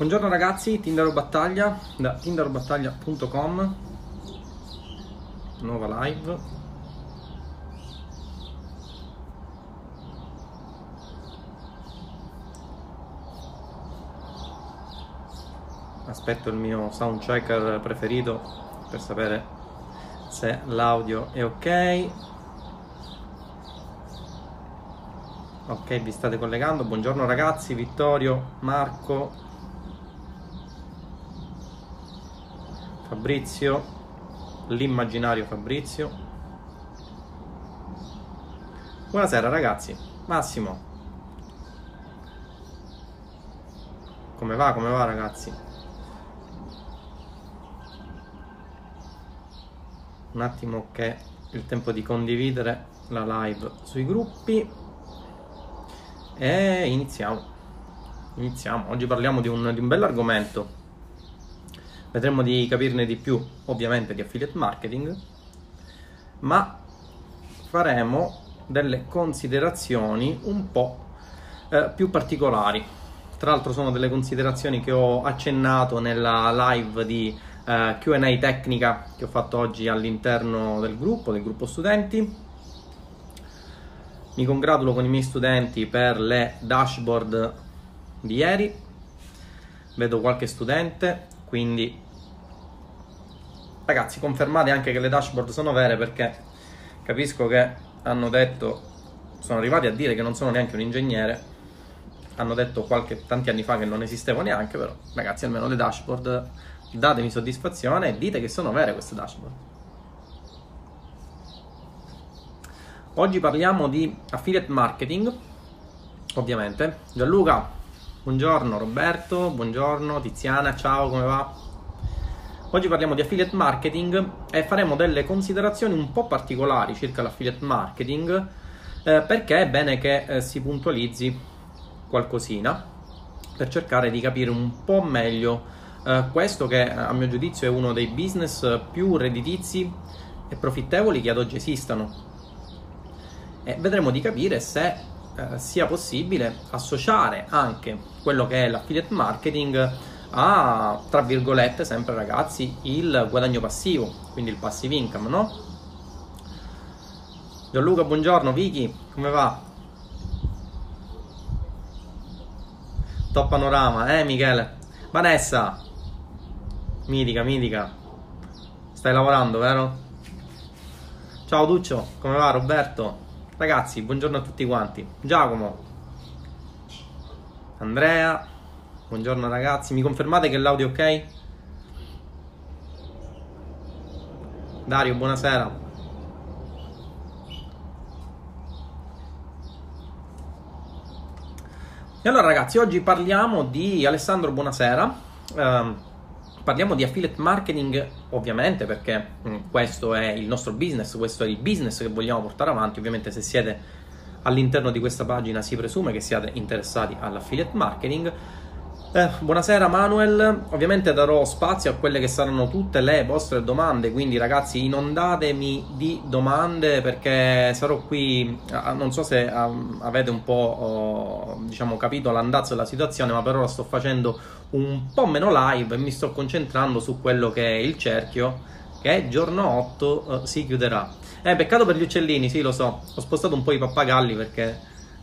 Buongiorno ragazzi, Tinder Battaglia da. tinderbattaglia.com Nuova live. Aspetto il mio sound checker preferito per sapere se l'audio è ok. Ok, vi state collegando. Buongiorno ragazzi, Vittorio, Marco, Fabrizio, l'immaginario Fabrizio. Buonasera ragazzi, Massimo. Come va, come va ragazzi? Un attimo che il tempo di condividere la live sui gruppi e iniziamo. Iniziamo. Oggi parliamo di un, di un bel argomento Vedremo di capirne di più, ovviamente, di affiliate marketing, ma faremo delle considerazioni un po' eh, più particolari. Tra l'altro sono delle considerazioni che ho accennato nella live di eh, Q&A tecnica che ho fatto oggi all'interno del gruppo, del gruppo studenti. Mi congratulo con i miei studenti per le dashboard di ieri. Vedo qualche studente, quindi ragazzi confermate anche che le dashboard sono vere perché capisco che hanno detto sono arrivati a dire che non sono neanche un ingegnere. Hanno detto qualche, tanti anni fa che non esistevo neanche però ragazzi almeno le dashboard datemi soddisfazione e dite che sono vere queste dashboard. Oggi parliamo di affiliate marketing ovviamente. Gianluca buongiorno Roberto. Buongiorno Tiziana. Ciao come va? Oggi parliamo di affiliate marketing e faremo delle considerazioni un po' particolari circa l'affiliate marketing eh, perché è bene che eh, si puntualizzi qualcosina per cercare di capire un po' meglio eh, questo che a mio giudizio è uno dei business più redditizi e profittevoli che ad oggi esistano. E vedremo di capire se eh, sia possibile associare anche quello che è l'affiliate marketing a, tra virgolette, sempre ragazzi, il guadagno passivo, quindi il passive income, no? Gianluca, buongiorno, Vicky, come va? Top panorama, eh Michele? Vanessa, mitica, mitica, stai lavorando, vero? Ciao Duccio, come va Roberto? Ragazzi, buongiorno a tutti quanti. Giacomo, Andrea, Buongiorno ragazzi, mi confermate che l'audio è ok? Dario, buonasera. E allora ragazzi, oggi parliamo di Alessandro, buonasera. Uh, parliamo di affiliate marketing, ovviamente, perché mh, mm, questo è il nostro business, questo è il business che vogliamo portare avanti. Ovviamente, se siete all'interno di questa pagina, si presume che siate interessati all'affiliate marketing. Eh, buonasera Manuel, ovviamente darò spazio a quelle che saranno tutte le vostre domande, quindi ragazzi inondatemi di domande perché sarò qui, non so se avete un po' oh, diciamo, capito l'andazzo della situazione, ma per ora sto facendo un po' meno live e mi sto concentrando su quello che è il cerchio che giorno 8 eh, si chiuderà. Eh, peccato per gli uccellini, sì lo so, ho spostato un po' i pappagalli perché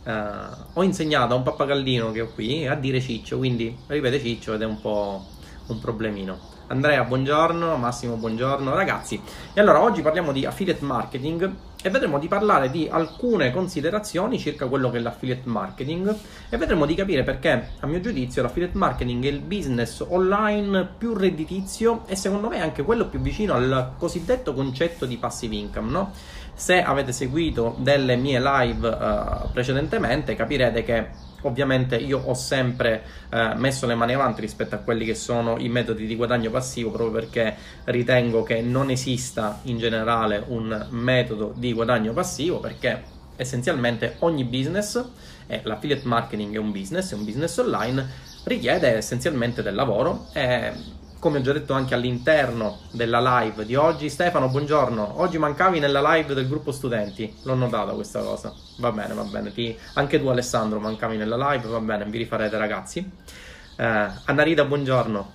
Uh, ho insegnato a un pappagallino che ho qui a dire ciccio, quindi ripete ciccio ed è un po' un problemino. Andrea, buongiorno, Massimo, buongiorno, ragazzi. E allora oggi parliamo di affiliate marketing e vedremo di parlare di alcune considerazioni circa quello che è l'affiliate marketing e vedremo di capire perché, a mio giudizio, l'affiliate marketing è il business online più redditizio e secondo me anche quello più vicino al cosiddetto concetto di passive income, no? Se avete seguito delle mie live uh, precedentemente capirete che ovviamente io ho sempre uh, messo le mani avanti rispetto a quelli che sono i metodi di guadagno passivo proprio perché ritengo che non esista in generale un metodo di guadagno passivo perché essenzialmente ogni business e l'affiliate marketing è un business, è un business online richiede essenzialmente del lavoro e come ho già detto anche all'interno della live di oggi. Stefano, buongiorno. Oggi mancavi nella live del gruppo studenti. L'ho notata questa cosa. Va bene, va bene. Ti... Anche tu, Alessandro, mancavi nella live. Va bene, vi rifarete, ragazzi. Eh, Annarita, buongiorno.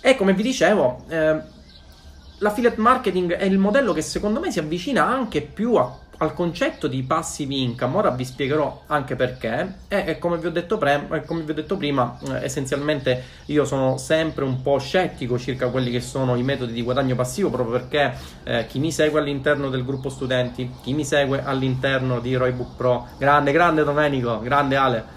E come vi dicevo, eh, l'affiliate marketing è il modello che secondo me si avvicina anche più a al concetto di passive income, ora vi spiegherò anche perché, e, e come, vi pre- come, vi ho detto prima, eh, essenzialmente io sono sempre un po' scettico circa quelli che sono i metodi di guadagno passivo, proprio perché eh, chi mi segue all'interno del gruppo studenti, chi mi segue all'interno di Roybook Pro, grande, grande Domenico, grande Ale,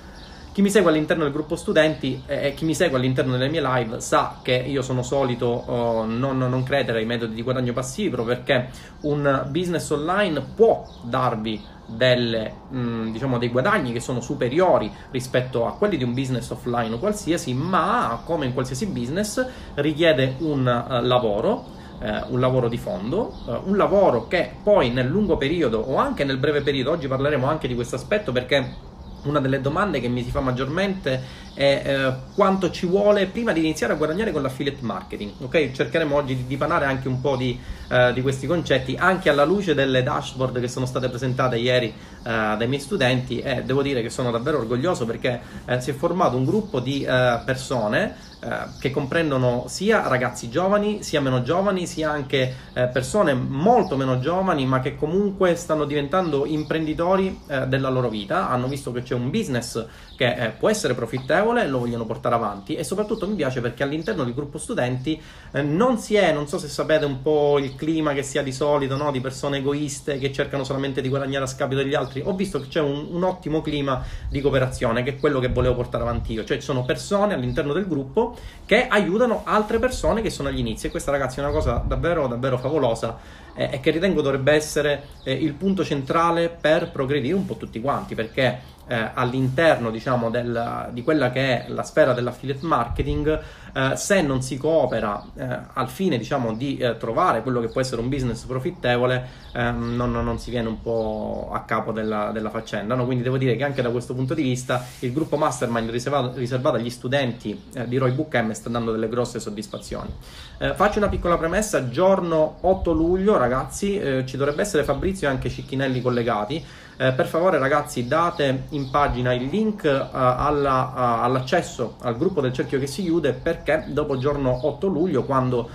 chi mi segue all'interno del gruppo studenti e eh, chi mi segue all'interno delle mie live sa che io sono solito oh, non, non, credere ai metodi di guadagno passivo perché un business online può darvi delle, mh, mm, diciamo, dei guadagni che sono superiori rispetto a quelli di un business offline o qualsiasi, ma come in qualsiasi business richiede un uh, lavoro Uh, un lavoro di fondo, uh, un lavoro che poi nel lungo periodo o anche nel breve periodo, oggi parleremo anche di questo aspetto perché una delle domande che mi si fa maggiormente è eh, quanto ci vuole prima di iniziare a guadagnare con l'affiliate marketing. Ok, cercheremo oggi di dipanare anche un po' di, eh, di, questi concetti, anche alla luce delle dashboard che sono state presentate ieri eh, dai miei studenti e devo dire che sono davvero orgoglioso perché eh, si è formato un gruppo di eh, persone eh, che comprendono sia ragazzi giovani, sia meno giovani, sia anche eh, persone molto meno giovani, ma che comunque stanno diventando imprenditori eh, della loro vita, hanno visto che c'è un business che eh, può essere profittevole, lo vogliono portare avanti e soprattutto mi piace perché all'interno del gruppo studenti eh, non si è, non so se sapete un po' il clima che si ha di solito, no? di persone egoiste che cercano solamente di guadagnare a scapito degli altri, ho visto che c'è un, un ottimo clima di cooperazione che è quello che volevo portare avanti io, cioè ci sono persone all'interno del gruppo che aiutano altre persone che sono agli inizi. E questa ragazzi è una cosa davvero davvero favolosa eh, e che ritengo dovrebbe essere eh, il punto centrale per progredire un po' tutti quanti perché eh, all'interno diciamo del, di quella che è la sfera dell'affiliate marketing eh, se non si coopera eh, al fine diciamo di eh, trovare quello che può essere un business profittevole ehm, non, non, si viene un po' a capo della, della faccenda no? quindi devo dire che anche da questo punto di vista il gruppo mastermind riservato, riservato agli studenti eh, di Roy Book M sta dando delle grosse soddisfazioni eh, faccio una piccola premessa giorno 8 luglio ragazzi ci dovrebbe essere Fabrizio e anche Cicchinelli collegati eh, per favore ragazzi date in pagina il link uh, alla, uh, all'accesso al gruppo del cerchio che si chiude perché dopo giorno 8 luglio quando uh,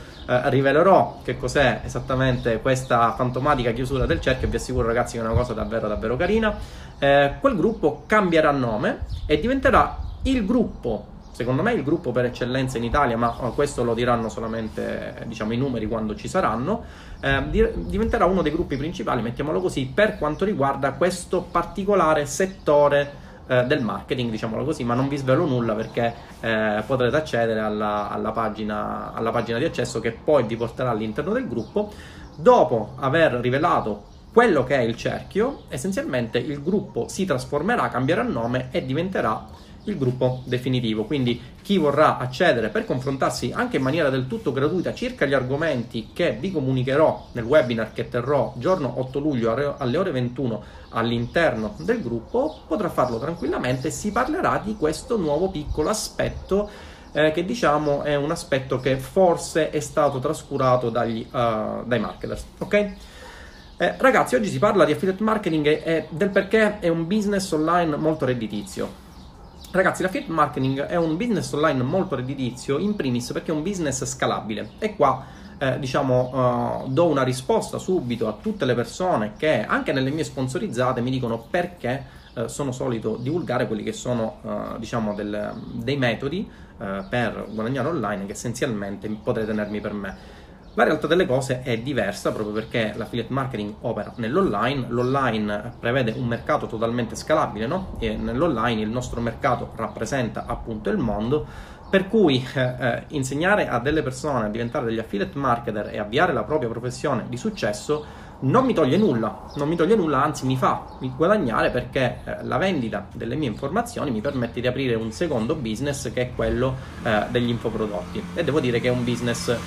rivelerò che cos'è esattamente questa fantomatica chiusura del cerchio vi assicuro ragazzi che è una cosa davvero davvero carina eh, quel gruppo cambierà nome e diventerà il gruppo secondo me il gruppo per eccellenza in Italia, ma oh, questo lo diranno solamente diciamo, i numeri quando ci saranno, eh, diventerà uno dei gruppi principali, mettiamolo così, per quanto riguarda questo particolare settore eh, del marketing, diciamolo così, ma non vi svelo nulla perché eh, potrete accedere alla, alla, pagina, alla pagina di accesso che poi vi porterà all'interno del gruppo. Dopo aver rivelato quello che è il cerchio, essenzialmente il gruppo si trasformerà, cambierà nome e diventerà il gruppo definitivo. Quindi chi vorrà accedere per confrontarsi anche in maniera del tutto gratuita circa gli argomenti che vi comunicherò nel webinar che terrò giorno 8 luglio alle ore 21 all'interno del gruppo, potrà farlo tranquillamente. Si parlerà di questo nuovo piccolo aspetto eh, che diciamo è un aspetto che forse è stato trascurato dagli, uh, dai marketers. Ok? Eh, ragazzi, oggi si parla di affiliate marketing e, e del perché è un business online molto redditizio. Ragazzi, l'affiliate marketing è un business online molto redditizio, in primis perché è un business scalabile. E qua, eh, diciamo, uh, do una risposta subito a tutte le persone che, anche nelle mie sponsorizzate, mi dicono perché uh, sono solito divulgare quelli che sono, uh, diciamo, del, dei metodi per guadagnare online che essenzialmente potrei tenermi per me. La realtà delle cose è diversa proprio perché l'affiliate marketing opera nell'online, l'online prevede un mercato totalmente scalabile, no? E nell'online il nostro mercato rappresenta appunto il mondo, per cui eh, eh, insegnare a delle persone a diventare degli affiliate marketer e avviare la propria professione di successo non mi toglie nulla, non mi toglie nulla, anzi mi fa guadagnare perché eh, la vendita delle mie informazioni mi permette di aprire un secondo business che è quello eh, degli infoprodotti. E devo dire che è un business eh,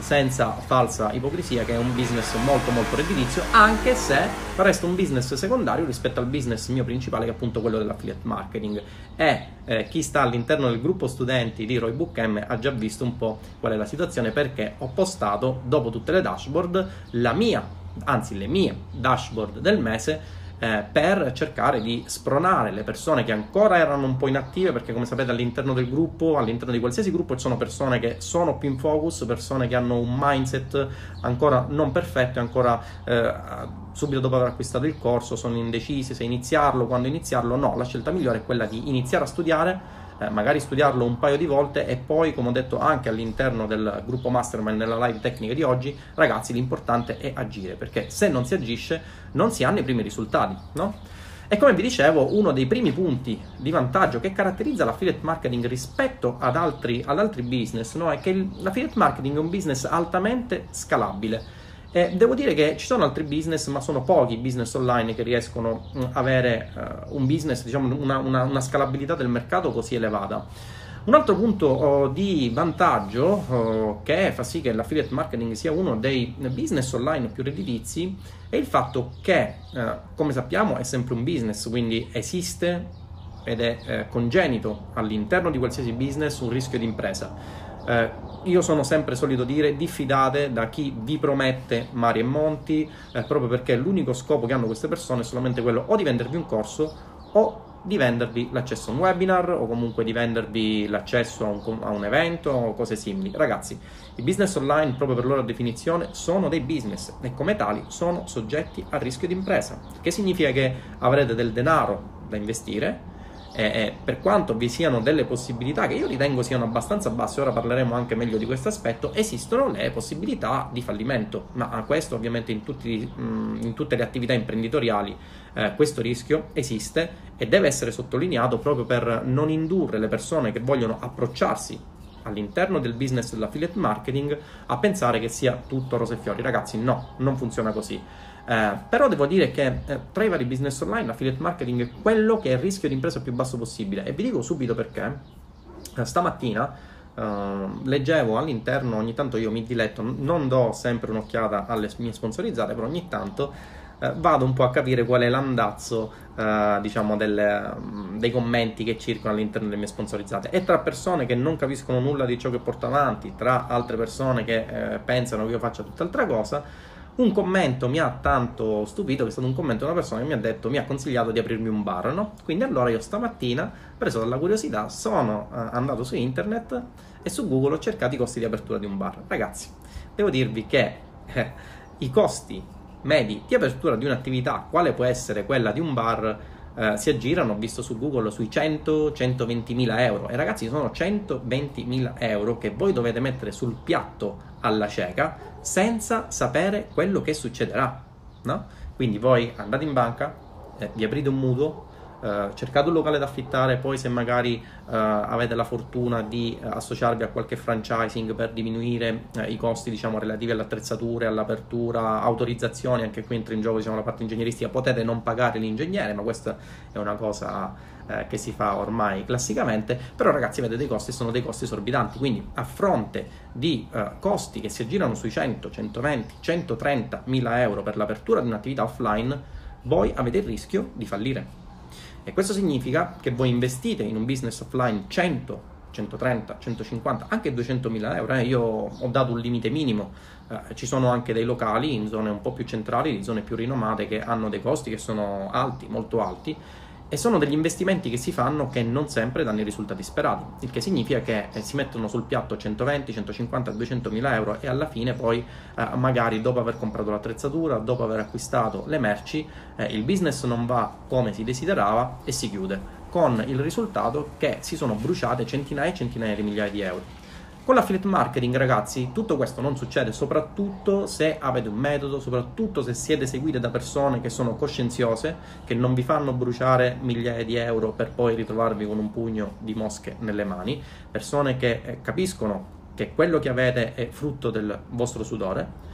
senza falsa ipocrisia, che è un business molto molto redditizio, anche se resta un business secondario rispetto al business mio principale che è appunto quello dell'affiliate marketing. E eh, chi sta all'interno del gruppo studenti di Roy Book M ha già visto un po' qual è la situazione perché ho postato dopo tutte le dashboard la mia anzi le mie dashboard del mese eh, per cercare di spronare le persone che ancora erano un po' inattive, perché come sapete all'interno del gruppo, all'interno di qualsiasi gruppo ci sono persone che sono più in focus, persone che hanno un mindset ancora non perfetto, ancora eh, subito dopo aver acquistato il corso sono indecisi se iniziarlo, quando iniziarlo, no, la scelta migliore è quella di iniziare a studiare eh, magari studiarlo un paio di volte e poi, come ho detto anche all'interno del gruppo Mastermind nella live tecnica di oggi, ragazzi, l'importante è agire, perché se non si agisce non si hanno i primi risultati, no? E come vi dicevo, uno dei primi punti di vantaggio che caratterizza l'affiliate marketing rispetto ad altri, ad altri business no? è che l'affiliate marketing è un business altamente scalabile e devo dire che ci sono altri business, ma sono pochi business online che riescono ad mm, avere uh, un business, diciamo, una, una, una, scalabilità del mercato così elevata. Un altro punto uh, di vantaggio uh, che fa sì che l'affiliate marketing sia uno dei business online più redditizi è il fatto che, come sappiamo, è sempre un business, quindi esiste ed è eh, congenito all'interno di qualsiasi business un rischio di impresa. Eh, io sono sempre solito dire diffidate da chi vi promette mari e monti, eh, proprio perché l'unico scopo che hanno queste persone è solamente quello o di vendervi un corso o di vendervi l'accesso a un webinar o comunque di vendervi l'accesso a un, a un, evento o cose simili. Ragazzi, i business online, proprio per loro definizione, sono dei business e come tali sono soggetti a rischio di impresa, che significa che avrete del denaro da investire e, e per quanto vi siano delle possibilità che io ritengo siano abbastanza basse, ora parleremo anche meglio di questo aspetto, esistono le possibilità di fallimento, ma questo ovviamente in, tutti, in tutte le attività imprenditoriali eh, questo rischio esiste e deve essere sottolineato proprio per non indurre le persone che vogliono approcciarsi all'interno del business dell'affiliate marketing a pensare che sia tutto rose e fiori. Ragazzi, no, non funziona così. Eh, però devo dire che eh, tra i vari business online l'affiliate marketing è quello che è il rischio di impresa più basso possibile e vi dico subito perché eh, stamattina Uh, leggevo all'interno, ogni tanto io mi diletto, non do sempre un'occhiata alle mie sponsorizzate, però ogni tanto uh, vado un po' a capire qual è l'andazzo, uh, diciamo, delle, um, dei commenti che circolano all'interno delle mie sponsorizzate. E tra persone che non capiscono nulla di ciò che porto avanti, tra altre persone che pensano che io faccia tutt'altra cosa, un commento mi ha tanto stupito che è stato un commento di una persona che mi ha detto, mi ha consigliato di aprirmi un bar, no? Quindi allora io stamattina, preso dalla curiosità, sono uh, andato su internet e su Google ho cercato i costi di apertura di un bar. Ragazzi, devo dirvi che eh, i costi medi di apertura di un'attività, quale può essere quella di un bar, eh, si aggirano, ho visto su Google, sui 100-120 mila euro. E ragazzi, sono 120 mila euro che voi dovete mettere sul piatto alla cieca senza sapere quello che succederà. No? Quindi voi andate in banca, eh, vi aprite un mutuo, Uh, cercate un locale da affittare, poi se magari uh, avete la fortuna di uh, associarvi a qualche franchising per diminuire i costi diciamo, relativi alle attrezzature, all'apertura, autorizzazioni, anche qui entra in gioco diciamo, la parte ingegneristica, potete non pagare l'ingegnere, ma questa è una cosa che si fa ormai classicamente, però ragazzi vedete i costi sono dei costi esorbitanti, quindi a fronte di costi che si aggirano sui 100, 120, 130 mila euro per l'apertura di un'attività offline, voi avete il rischio di fallire e questo significa che voi investite in un business offline 100, 130, 150, anche 200 mila euro. Eh? Io ho dato un limite minimo. Eh, ci sono anche dei locali in zone un po' più centrali, in zone più rinomate, che hanno dei costi che sono alti, molto alti e sono degli investimenti che si fanno che non sempre danno i risultati sperati, il che significa che eh, si mettono sul piatto 120, 150, 200 mila euro e alla fine poi eh, magari dopo aver comprato l'attrezzatura, dopo aver acquistato le merci, eh, il business non va come si desiderava e si chiude, con il risultato che si sono bruciate centinaia e centinaia di migliaia di euro. Con l'affiliate marketing, ragazzi, tutto questo non succede soprattutto se avete un metodo, soprattutto se siete seguite da persone che sono coscienziose, che non vi fanno bruciare migliaia di euro per poi ritrovarvi con un pugno di mosche nelle mani, persone che eh, capiscono che quello che avete è frutto del vostro sudore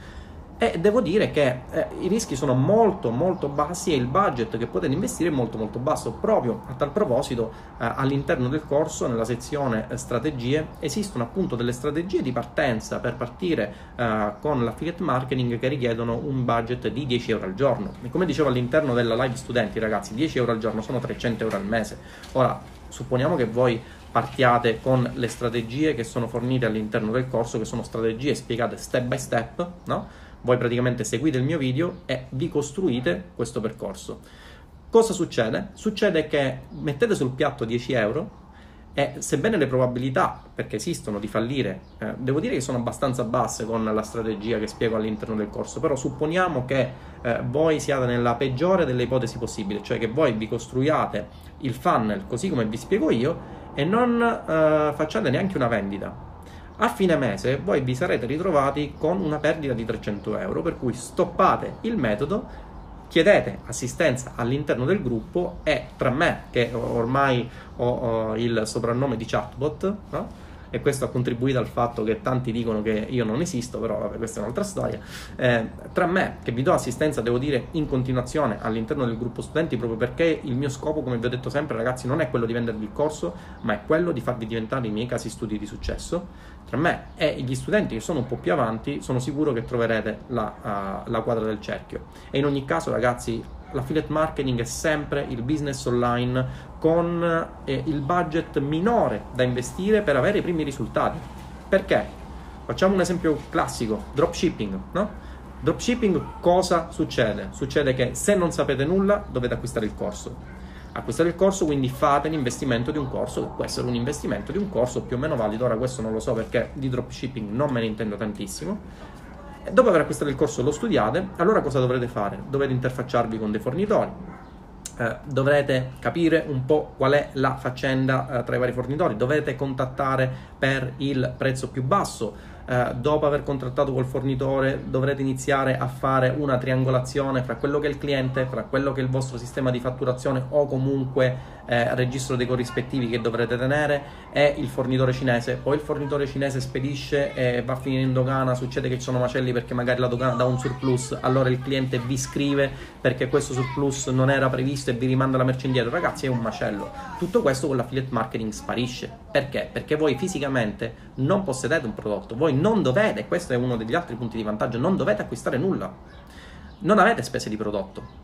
e devo dire che eh, i rischi sono molto molto bassi e il budget che potete investire è molto molto basso. Proprio a tal proposito eh, all'interno del corso, nella sezione eh, strategie, esistono appunto delle strategie di partenza per partire eh, con l'affiliate marketing che richiedono un budget di 10 euro al giorno. E come dicevo all'interno della live studenti ragazzi, 10 euro al giorno sono 300 euro al mese. Ora, supponiamo che voi partiate con le strategie che sono fornite all'interno del corso, che sono strategie spiegate step by step, no? Voi praticamente seguite il mio video e vi costruite questo percorso. Cosa succede? Succede che mettete sul piatto 10 euro e sebbene le probabilità, perché esistono, di fallire, eh, devo dire che sono abbastanza basse con la strategia che spiego all'interno del corso, però supponiamo che eh, voi siate nella peggiore delle ipotesi possibili, cioè che voi vi costruiate il funnel così come vi spiego io e non eh, facciate neanche una vendita. A fine mese voi vi sarete ritrovati con una perdita di 300 euro, per cui stoppate il metodo chiedete assistenza all'interno del gruppo e tra me, che ormai ho, ho il soprannome di chatbot, no? e questo ha contribuito al fatto che tanti dicono che io non esisto, però vabbè, questa è un'altra storia. Eh, tra me, che vi do assistenza, devo dire in continuazione all'interno del gruppo studenti, proprio perché il mio scopo, come vi ho detto sempre, ragazzi, non è quello di vendervi il corso, ma è quello di farvi diventare i miei casi studi di successo. Tra me e gli studenti che sono un po' più avanti, sono sicuro che troverete la, uh, la quadra del cerchio. E in ogni caso, ragazzi, l'affiliate marketing è sempre il business online con eh, il budget minore da investire per avere i primi risultati. Perché? Facciamo un esempio classico, dropshipping, no? Dropshipping cosa succede? Succede che se non sapete nulla dovete acquistare il corso. Acquistare il corso, quindi fate l'investimento di un corso, che può essere un investimento di un corso più o meno valido. Ora questo non lo so perché di dropshipping non me ne intendo tantissimo Dopo aver acquistato il corso lo studiate, allora cosa dovrete fare? Dovete interfacciarvi con dei fornitori, eh, dovrete capire un po' qual è la faccenda eh, tra i vari fornitori, dovete contattare per il prezzo più basso eh, dopo aver contrattato col fornitore dovrete iniziare a fare una triangolazione fra quello che è il cliente, fra quello che è il vostro sistema di fatturazione o comunque eh, registro dei corrispettivi che dovrete tenere e il fornitore cinese. Poi il fornitore cinese spedisce e va a finire in dogana, succede che ci sono macelli perché magari la dogana dà un surplus, allora il cliente vi scrive perché questo surplus non era previsto e vi rimanda la merce indietro. Ragazzi, è un macello. Tutto questo con l'affiliate marketing sparisce. Perché? Perché voi fisicamente non possedete un prodotto, voi non dovete, questo è uno degli altri punti di vantaggio, non dovete acquistare nulla. Non avete spese di prodotto.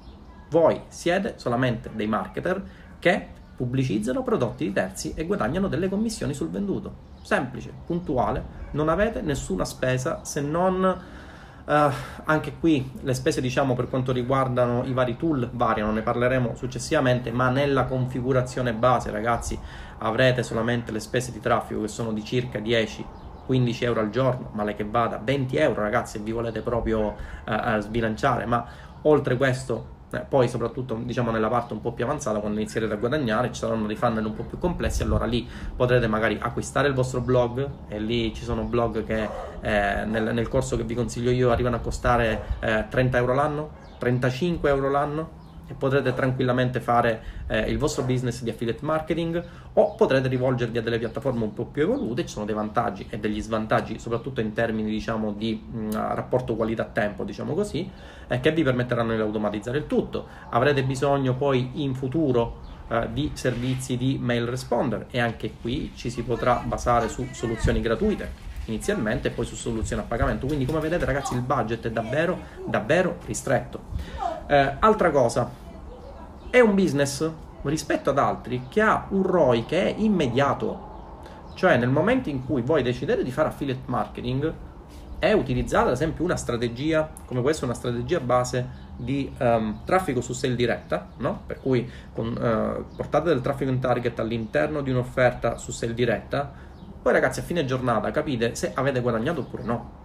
Voi siete solamente dei marketer che pubblicizzano prodotti di terzi e guadagnano delle commissioni sul venduto. Semplice, puntuale, non avete nessuna spesa se non Uh, anche qui le spese, diciamo, per quanto riguardano i vari tool variano, ne parleremo successivamente, ma nella configurazione base, ragazzi, avrete solamente le spese di traffico che sono di circa 10 15 euro al giorno, male che vada, 20 euro ragazzi se vi volete proprio uh, sbilanciare, ma oltre questo eh, poi soprattutto diciamo nella parte un po' più avanzata quando inizierete a guadagnare ci saranno dei funnel un po' più complessi allora lì potrete magari acquistare il vostro blog e lì ci sono blog che eh, nel, nel, corso che vi consiglio io arrivano a costare eh, 30 euro l'anno 35 euro l'anno potrete tranquillamente fare eh, il vostro business di affiliate marketing o potrete rivolgervi a delle piattaforme un po' più evolute, ci sono dei vantaggi e degli svantaggi, soprattutto in termini diciamo, di mh, rapporto qualità-tempo, diciamo così, eh, che vi permetteranno di automatizzare il tutto. Avrete bisogno poi in futuro eh, di servizi di mail responder e anche qui ci si potrà basare su soluzioni gratuite inizialmente e poi su soluzioni a pagamento. Quindi come vedete ragazzi il budget è davvero davvero ristretto. Eh, altra cosa, è un business rispetto ad altri che ha un ROI che è immediato. Cioè nel momento in cui voi decidete di fare affiliate marketing è utilizzata ad esempio una strategia come questa, una strategia base di um, traffico su sale diretta, no? per cui con, uh, portate del traffico in target all'interno di un'offerta su sale diretta, poi ragazzi a fine giornata capite se avete guadagnato oppure no.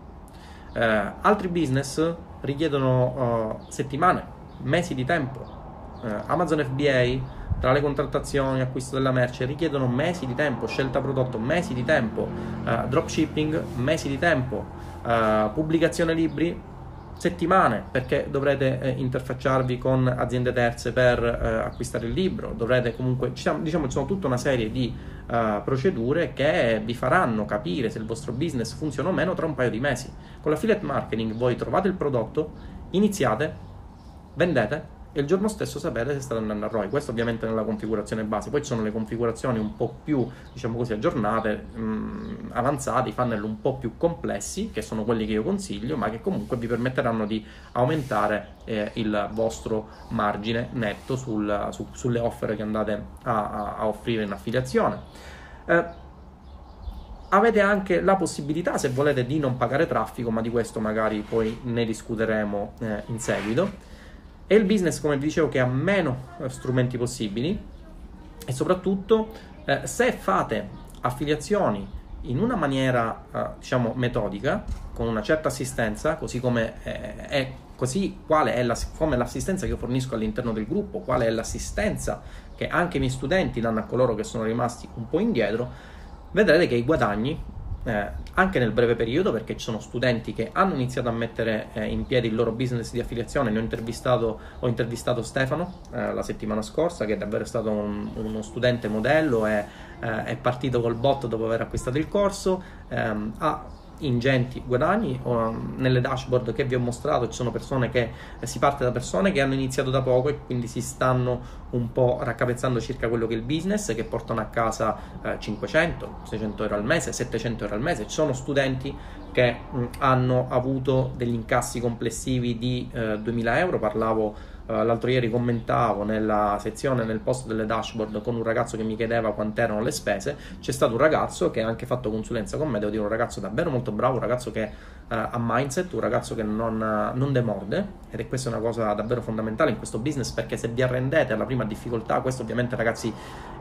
Uh, altri business richiedono uh, settimane, mesi di tempo. Eh, Amazon FBA, tra le contrattazioni, acquisto della merce, richiedono mesi di tempo, scelta prodotto, mesi di tempo, eh, dropshipping, mesi di tempo, eh, pubblicazione libri, settimane perché dovrete eh, interfacciarvi con aziende terze per eh, acquistare il libro, dovrete comunque, diciamo, ci sono tutta una serie di uh, procedure che vi faranno capire se il vostro business funziona o meno tra un paio di mesi. Con l'affiliate marketing voi trovate il prodotto, iniziate, vendete e il giorno stesso sapete se state andando a ROI. Questo ovviamente nella configurazione base. Poi ci sono le configurazioni un po' più, diciamo così, aggiornate, mh, mm, avanzate, i funnel un po' più complessi, che sono quelli che io consiglio, ma che comunque vi permetteranno di aumentare eh, il vostro margine netto sul, su, sulle offerte che andate a, a, a offrire in affiliazione. Eh, avete anche la possibilità, se volete, di non pagare traffico, ma di questo magari poi ne discuteremo eh, in seguito È il business, come vi dicevo, che ha meno eh, strumenti possibili. E soprattutto eh, se fate affiliazioni in una maniera, eh, diciamo, metodica, con una certa assistenza, così come eh, è così quale è la, come l'assistenza che io fornisco all'interno del gruppo, quale è l'assistenza che anche i miei studenti danno a coloro che sono rimasti un po' indietro, vedrete che i guadagni eh, anche nel breve periodo, perché ci sono studenti che hanno iniziato a mettere eh, in piedi il loro business di affiliazione. Ne ho intervistato, ho intervistato Stefano eh, la settimana scorsa, che è davvero stato un, uno studente modello, è, eh, è partito col bot dopo aver acquistato il corso, ehm, ha ingenti guadagni nelle dashboard che vi ho mostrato ci sono persone che eh, si parte da persone che hanno iniziato da poco e quindi si stanno un po' raccapezzando circa quello che è il business che portano a casa 500 eh, 600 euro al mese 700 euro al mese. Ci sono studenti che hanno avuto degli incassi complessivi di 2000 eh, euro parlavo Uh, l'altro ieri commentavo nella sezione, nel post delle dashboard con un ragazzo che mi chiedeva quant'erano le spese. C'è stato un ragazzo che ha anche fatto consulenza con me, devo dire un ragazzo davvero molto bravo, un ragazzo che uh, ha mindset, un ragazzo che non, non, demorde ed è questa una cosa davvero fondamentale in questo business perché se vi arrendete alla prima difficoltà, questo ovviamente ragazzi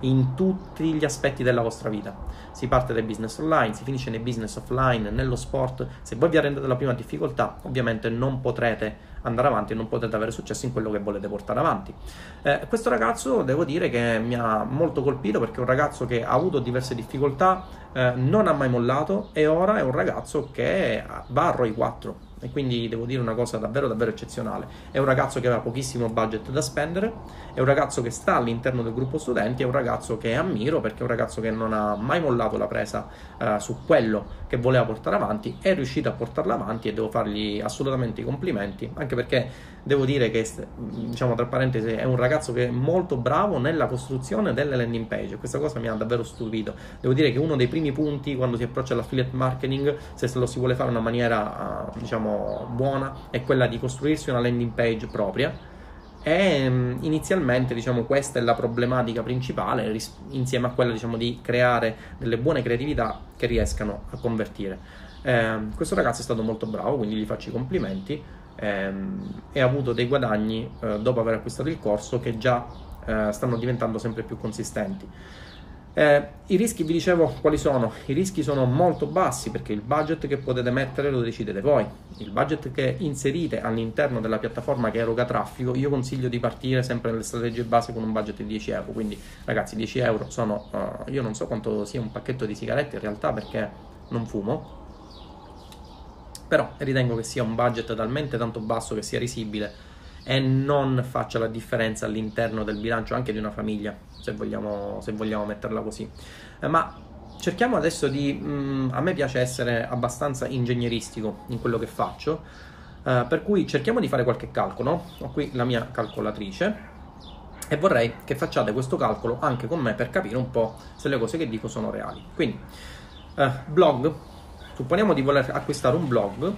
in tutti gli aspetti della vostra vita. Si parte dai business online, si finisce nei business offline, nello sport. Se voi vi arrendete alla prima difficoltà, ovviamente non potrete andare avanti e non potete avere successo in quello che volete portare avanti. Eh, questo ragazzo devo dire che mi ha molto colpito perché è un ragazzo che ha avuto diverse difficoltà, eh, non ha mai mollato e ora è un ragazzo che va a ROI 4 e quindi devo dire una cosa davvero davvero eccezionale. È un ragazzo che aveva pochissimo budget da spendere, è un ragazzo che sta all'interno del gruppo studenti, è un ragazzo che ammiro perché è un ragazzo che non ha mai mollato la presa uh, su quello che voleva portare avanti, è riuscito a portarla avanti e devo fargli assolutamente i complimenti, anche perché devo dire che, diciamo tra parentesi, è un ragazzo che è molto bravo nella costruzione delle landing page, questa cosa mi ha davvero stupito. Devo dire che uno dei primi punti quando si approccia all'affiliate marketing, se lo si vuole fare in una maniera, uh, diciamo, buona è quella di costruirsi una landing page propria. E mm, inizialmente diciamo questa è la problematica principale ris- insieme a quella diciamo di creare delle buone creatività che riescano a convertire. Eh, questo ragazzo è stato molto bravo quindi gli faccio i complimenti ehm, e ha avuto dei guadagni eh, dopo aver acquistato il corso che già eh, stanno diventando sempre più consistenti eh, I rischi vi dicevo quali sono? I rischi sono molto bassi perché il budget che potete mettere lo decidete voi. Il budget che inserite all'interno della piattaforma che eroga traffico, io consiglio di partire sempre nelle strategie base con un budget di 10 euro. Quindi, ragazzi, 10 euro sono. Uh, io non so quanto sia un pacchetto di sigarette in realtà perché non fumo. Però ritengo che sia un budget talmente tanto basso che sia risibile e non faccia la differenza all'interno del bilancio anche di una famiglia, se vogliamo, se vogliamo metterla così. Eh, ma cerchiamo adesso di... Mh, mm, a me piace essere abbastanza ingegneristico in quello che faccio, eh, per cui cerchiamo di fare qualche calcolo. Ho qui la mia calcolatrice e vorrei che facciate questo calcolo anche con me per capire un po' se le cose che dico sono reali. Quindi, eh, blog, supponiamo di voler acquistare un blog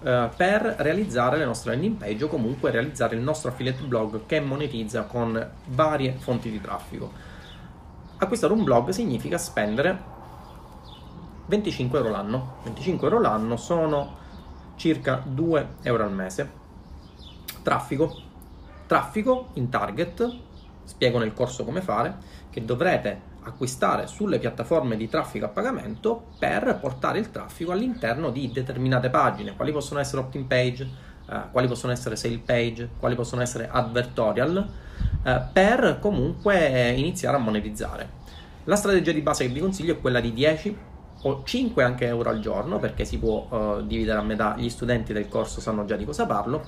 eh, per realizzare le nostre landing page o comunque realizzare il nostro affiliate blog che monetizza con varie fonti di traffico. Acquistare un blog significa spendere 25 euro l'anno. 25 euro l'anno sono circa 2 euro al mese. Traffico. Traffico in target, spiego nel corso come fare, che dovrete acquistare sulle piattaforme di traffico a pagamento per portare il traffico all'interno di determinate pagine, quali possono essere opt-in page, eh, quali possono essere sale page, quali possono essere advertorial, eh, per comunque iniziare a monetizzare. La strategia di base che vi consiglio è quella di 10 o 5 anche euro al giorno perché si può uh, dividere a metà, gli studenti del corso sanno già di cosa parlo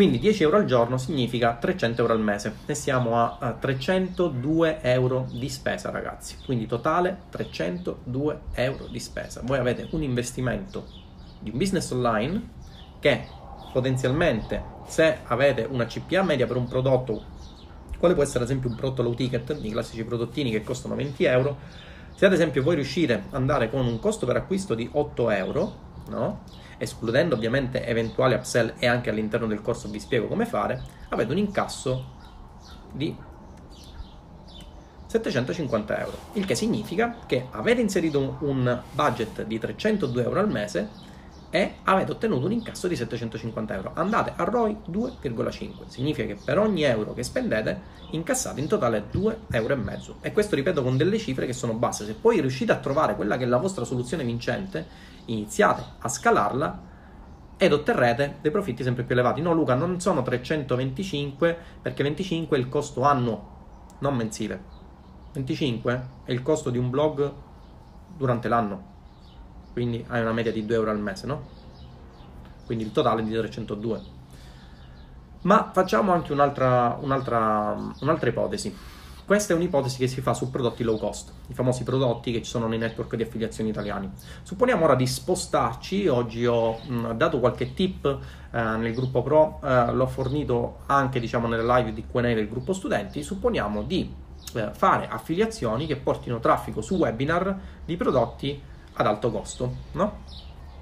quindi 10 euro al giorno significa 300 euro al mese e siamo a, a 302 euro di spesa ragazzi. Quindi totale 302 euro di spesa. Voi avete un investimento di un business online che potenzialmente se avete una CPA media per un prodotto, quale può essere ad esempio un prodotto low ticket, i classici prodottini che costano 20 euro, se ad esempio voi riuscite ad andare con un costo per acquisto di 8 euro, no? Escludendo ovviamente eventuali upsell e anche all'interno del corso vi spiego come fare, avete un incasso di 750 euro, il che significa che avete inserito un budget di 302 euro al mese e avete ottenuto un incasso di 750 euro. Andate a ROI 2,5. Significa che per ogni euro che spendete incassate in totale 2,5 euro. E questo ripeto con delle cifre che sono basse. Se poi riuscite a trovare quella che è la vostra soluzione vincente, iniziate a scalarla ed otterrete dei profitti sempre più elevati. No Luca, non sono 325 perché 25 è il costo annuo, non mensile. 25 è il costo di un blog durante l'anno quindi hai una media di 2 euro al mese, no? Quindi il totale è di 302. Ma facciamo anche un'altra, un'altra, un'altra ipotesi. Questa è un'ipotesi che si fa su prodotti low cost, i famosi prodotti che ci sono nei network di affiliazione italiani. Supponiamo ora di spostarci, oggi ho mh, dato qualche tip eh, nel gruppo pro, eh, l'ho fornito anche diciamo nelle live di Q&A del gruppo studenti, supponiamo di eh, fare affiliazioni che portino traffico su webinar di prodotti ad alto costo, no?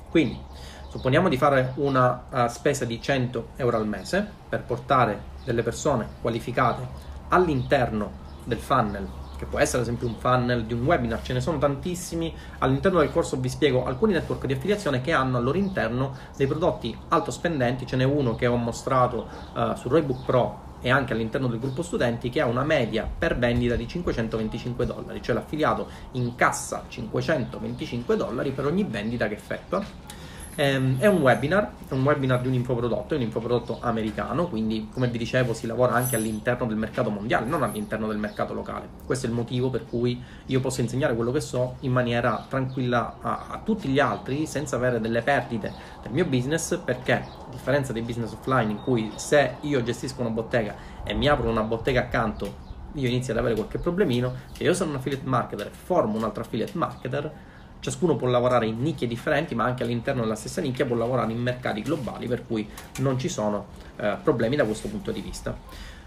Quindi supponiamo di fare una uh, spesa di 100 euro al mese per portare delle persone qualificate all'interno del funnel che può essere ad esempio un funnel di un webinar, ce ne sono tantissimi. All'interno del corso vi spiego alcuni network di affiliazione che hanno al loro interno dei prodotti alto spendenti, ce n'è uno che ho mostrato uh, su Roybook Pro e anche all'interno del gruppo studenti che ha una media per vendita di 525 dollari, cioè l'affiliato incassa 525 dollari per ogni vendita che effettua. Ehm, è un webinar, è un webinar di un infoprodotto, è un infoprodotto americano, quindi come vi dicevo si lavora anche all'interno del mercato mondiale, non all'interno del mercato locale. Questo è il motivo per cui io posso insegnare quello che so in maniera tranquilla a, a tutti gli altri senza avere delle perdite del mio business perché a differenza dei business offline in cui se io gestisco una bottega e mi apro una bottega accanto io inizio ad avere qualche problemino, se io sono un affiliate marketer e formo un altro affiliate marketer ciascuno può lavorare in nicchie differenti, ma anche all'interno della stessa nicchia può lavorare in mercati globali, per cui non ci sono eh, problemi da questo punto di vista.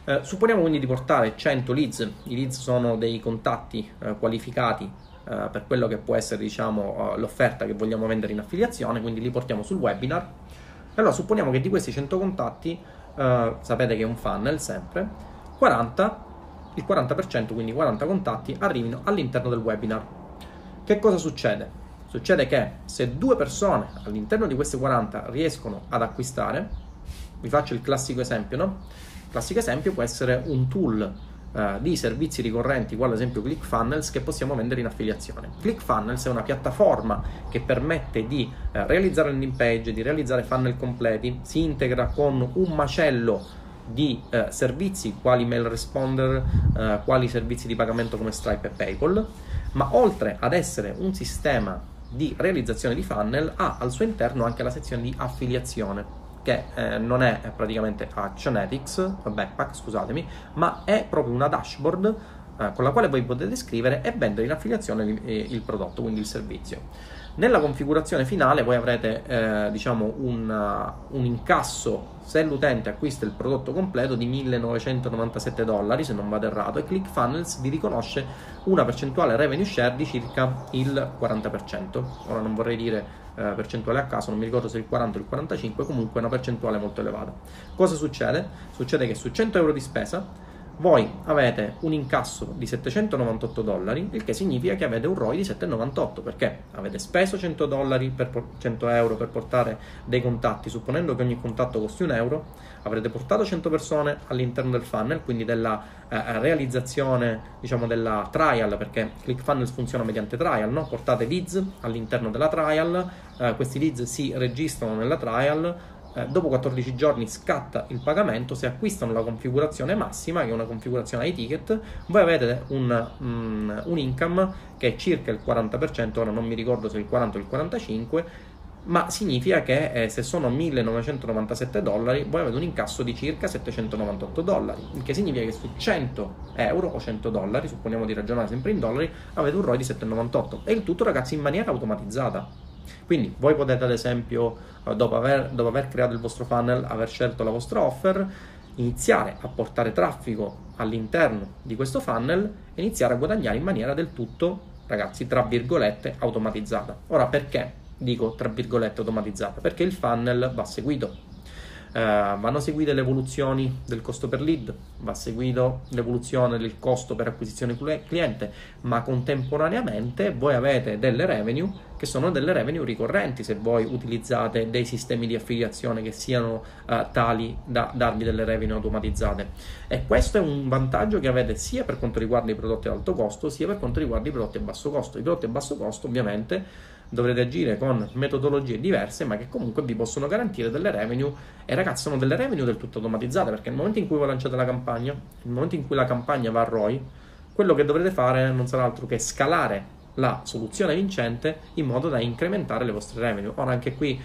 Eh, supponiamo quindi di portare 100 leads, i leads sono dei contatti eh, qualificati eh, per quello che può essere diciamo, eh, l'offerta che vogliamo vendere in affiliazione, quindi li portiamo sul webinar. Allora supponiamo che di questi 100 contatti, eh, sapete che è un funnel sempre, 40, il 40%, quindi 40 contatti, arrivino all'interno del webinar che cosa succede? Succede che se due persone all'interno di queste 40 riescono ad acquistare, vi faccio il classico esempio, no? Il classico esempio può essere un tool Uh, di servizi ricorrenti, quale ad esempio ClickFunnels, che possiamo vendere in affiliazione. ClickFunnels è una piattaforma che permette di uh, realizzare landing page, di realizzare funnel completi, si integra con un macello di uh, servizi quali mail responder, quali servizi di pagamento come Stripe e PayPal ma oltre ad essere un sistema di realizzazione di funnel ha al suo interno anche la sezione di affiliazione che eh, non è praticamente Actionetics, Backpack, scusatemi, ma è proprio una dashboard eh, con la quale voi potete scrivere e vendere in affiliazione il, il prodotto, quindi il servizio. Nella configurazione finale voi avrete eh, diciamo un, uh, un, incasso se l'utente acquista il prodotto completo di 1997 dollari se non vado errato e ClickFunnels vi riconosce una percentuale revenue share di circa il 40%. Ora non vorrei dire eh, percentuale a caso, non mi ricordo se il 40 o il 45, comunque una percentuale molto elevata. Cosa succede? Succede che su 100 euro di spesa voi avete un incasso di 798 dollari, il che significa che avete un ROI di 7,98 perché avete speso 100, dollari per, 100 euro per portare dei contatti, supponendo che ogni contatto costi un euro, avrete portato 100 persone all'interno del funnel, quindi della eh, realizzazione, diciamo, della trial, perché ClickFunnels funziona mediante trial, no? portate leads all'interno della trial, eh, questi leads si registrano nella trial, eh, dopo 14 giorni scatta il pagamento, se acquistano la configurazione massima, che è una configurazione ai ticket, voi avete un, um, un income che è circa il 40%, ora non mi ricordo se il 40 o il 45%, ma significa che eh, se sono 1997 dollari voi avete un incasso di circa 798 dollari, il che significa che su 100 euro o 100 dollari, supponiamo di ragionare sempre in dollari, avete un ROI di 798 e il tutto ragazzi in maniera automatizzata. Quindi voi potete ad esempio, eh, dopo aver, dopo aver creato il vostro funnel, aver scelto la vostra offer, iniziare a portare traffico all'interno di questo funnel e iniziare a guadagnare in maniera del tutto, ragazzi, tra virgolette, automatizzata. Ora perché dico tra virgolette automatizzata? Perché il funnel va seguito. Eh, vanno seguite le evoluzioni del costo per lead, va seguito l'evoluzione del costo per acquisizione cliente, ma contemporaneamente voi avete delle revenue che sono delle revenue ricorrenti se voi utilizzate dei sistemi di affiliazione che siano uh, tali da darvi delle revenue automatizzate. E questo è un vantaggio che avete sia per quanto riguarda i prodotti ad alto costo, sia per quanto riguarda i prodotti a basso costo. I prodotti a basso costo ovviamente dovrete agire con metodologie diverse, ma che comunque vi possono garantire delle revenue. E ragazzi, sono delle revenue del tutto automatizzate perché nel momento in cui voi lanciate la campagna, nel momento in cui la campagna va a ROI, quello che dovrete fare non sarà altro che scalare la soluzione vincente in modo da incrementare le vostre revenue. Ora, anche qui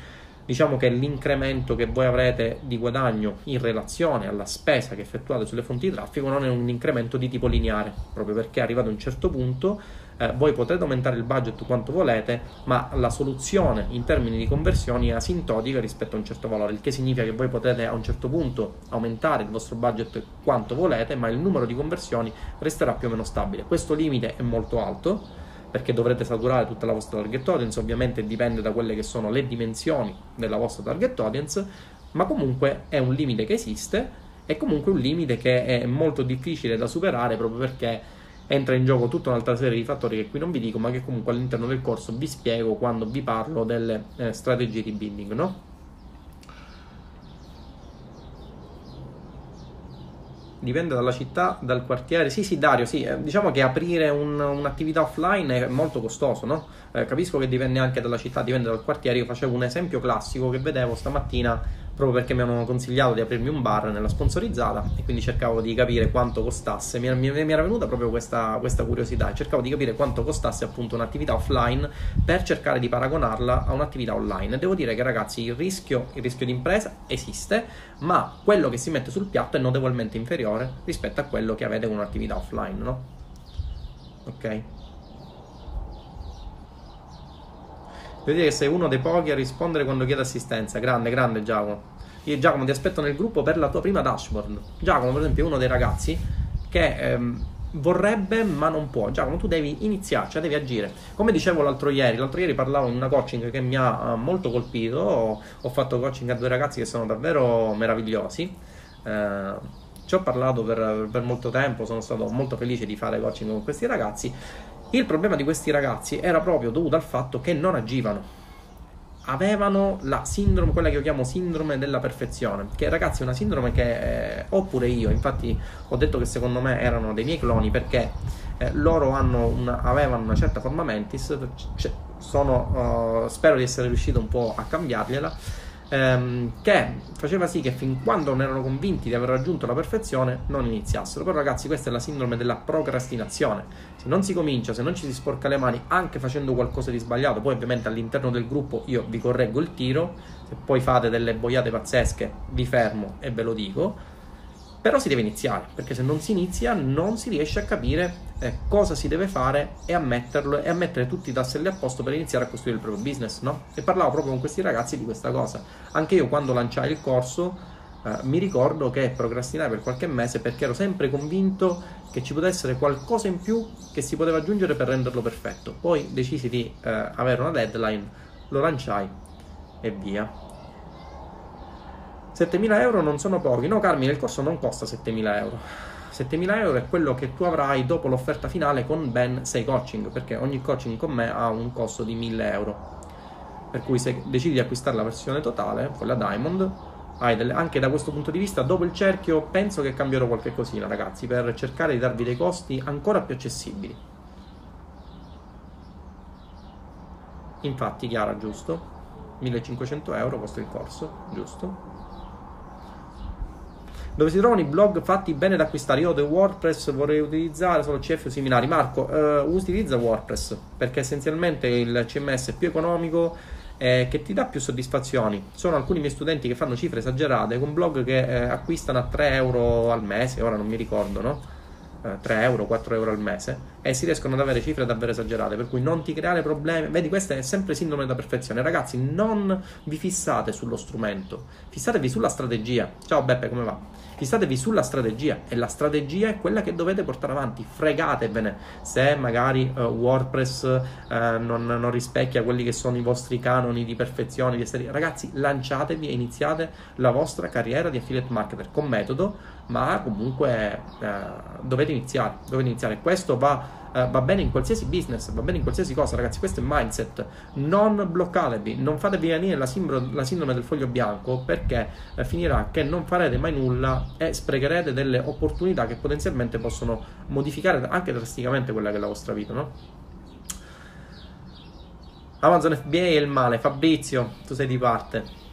diciamo che l'incremento che voi avrete di guadagno in relazione alla spesa che effettuate sulle fonti di traffico non è un incremento di tipo lineare, proprio perché arrivato a un certo punto eh, voi potrete aumentare il budget quanto volete, ma la soluzione in termini di conversioni è asintotica rispetto a un certo valore, il che significa che voi potete a un certo punto aumentare il vostro budget quanto volete, ma il numero di conversioni resterà più o meno stabile. Questo limite è molto alto perché dovrete saturare tutta la vostra target audience, ovviamente dipende da quelle che sono le dimensioni della vostra target audience, ma comunque è un limite che esiste e comunque un limite che è molto difficile da superare proprio perché entra in gioco tutta un'altra serie di fattori che qui non vi dico, ma che comunque all'interno del corso vi spiego quando vi parlo delle eh, strategie di building, no? Dipende dalla città, dal quartiere. Sì, sì, Dario, sì. Eh, diciamo che aprire un, un'attività offline è molto costoso, no? Eh, capisco che dipende anche dalla città, dipende dal quartiere. Io facevo un esempio classico che vedevo stamattina proprio perché mi hanno consigliato di aprirmi un bar nella sponsorizzata e quindi cercavo di capire quanto costasse. Mi, mi, mi era venuta proprio questa, questa curiosità, cercavo di capire quanto costasse appunto un'attività offline per cercare di paragonarla a un'attività online. Devo dire che ragazzi il rischio, il rischio di impresa esiste, ma quello che si mette sul piatto è notevolmente inferiore rispetto a quello che avete con un'attività offline, no? Ok? Devo dire che sei uno dei pochi a rispondere quando chiede assistenza. Grande, grande Giacomo. Io Giacomo ti aspetto nel gruppo per la tua prima dashboard. Giacomo, per esempio, è uno dei ragazzi che ehm, vorrebbe ma non può. Giacomo, tu devi iniziare, cioè devi agire. Come dicevo l'altro ieri, l'altro ieri parlavo in una coaching che mi ha uh, molto colpito. Ho, ho, fatto coaching a due ragazzi che sono davvero meravigliosi. Eh, ci ho parlato per, per molto tempo, sono stato molto felice di fare coaching con questi ragazzi il problema di questi ragazzi era proprio dovuto al fatto che non agivano. Avevano la sindrome, quella che io chiamo sindrome della perfezione, che ragazzi è una sindrome che eh, oppure io, infatti ho detto che secondo me erano dei miei cloni perché eh, loro una, avevano una certa forma mentis, sono, uh, spero di essere riuscito un po' a cambiargliela ehm, che faceva sì che fin quando non erano convinti di aver raggiunto la perfezione non iniziassero. Però ragazzi questa è la sindrome della procrastinazione. Se non si comincia, se non ci si sporca le mani anche facendo qualcosa di sbagliato, poi ovviamente all'interno del gruppo io vi correggo il tiro, se poi fate delle boiate pazzesche vi fermo e ve lo dico però si deve iniziare, perché se non si inizia non si riesce a capire eh, cosa si deve fare e a metterlo e a mettere tutti i tasselli a posto per iniziare a costruire il proprio business, no? E parlavo proprio con questi ragazzi di questa cosa. Anche io quando lanciai il corso eh, mi ricordo che procrastinai per qualche mese perché ero sempre convinto che ci potesse essere qualcosa in più che si poteva aggiungere per renderlo perfetto. Poi decisi di eh, avere una deadline, lo lanciai e via. 7.000 euro non sono pochi. No, Carmine, il corso non costa 7.000 euro. 7.000 euro è quello che tu avrai dopo l'offerta finale con ben 6 coaching, perché ogni coaching con me ha un costo di 1.000 euro. Per cui se decidi di acquistare la versione totale, quella Diamond, delle, anche da questo punto di vista, dopo il cerchio, penso che cambierò qualche cosina, ragazzi, per cercare di darvi dei costi ancora più accessibili. Infatti, Chiara, giusto? 1500 euro costa il corso, giusto? Dove si trovano i blog fatti bene da acquistare. Io ho WordPress vorrei utilizzare solo CF o similari. Marco, eh, utilizza WordPress perché essenzialmente il CMS è più economico e che ti dà più soddisfazioni. Sono alcuni miei studenti che fanno cifre esagerate con blog che eh, acquistano a 3 euro al mese, ora non mi ricordo, no? 3 eh, euro, 4 euro al mese e si riescono ad avere cifre davvero esagerate. Per cui non ti creare problemi. Vedi, questa è sempre sindrome della perfezione. Ragazzi, non vi fissate sullo strumento, fissatevi sulla strategia. Ciao Beppe, come va? Fissatevi sulla strategia e la strategia è quella che dovete portare avanti. Fregatevene se magari uh, WordPress uh, non, non, rispecchia quelli che sono i vostri canoni di perfezione. Di essere... Ragazzi, lanciatevi e iniziate la vostra carriera di affiliate marketer con metodo, ma comunque uh, dovete iniziare. Dovete iniziare. Questo va eh, va bene in qualsiasi business, va bene in qualsiasi cosa, ragazzi. Questo è mindset. Non bloccatevi, non fatevi venire la, simbro, la sindrome del foglio bianco perché eh, finirà che non farete mai nulla e sprecherete delle opportunità che potenzialmente possono modificare anche drasticamente quella che è la vostra vita, no? Amazon FBA è il male. Fabrizio, tu sei di parte.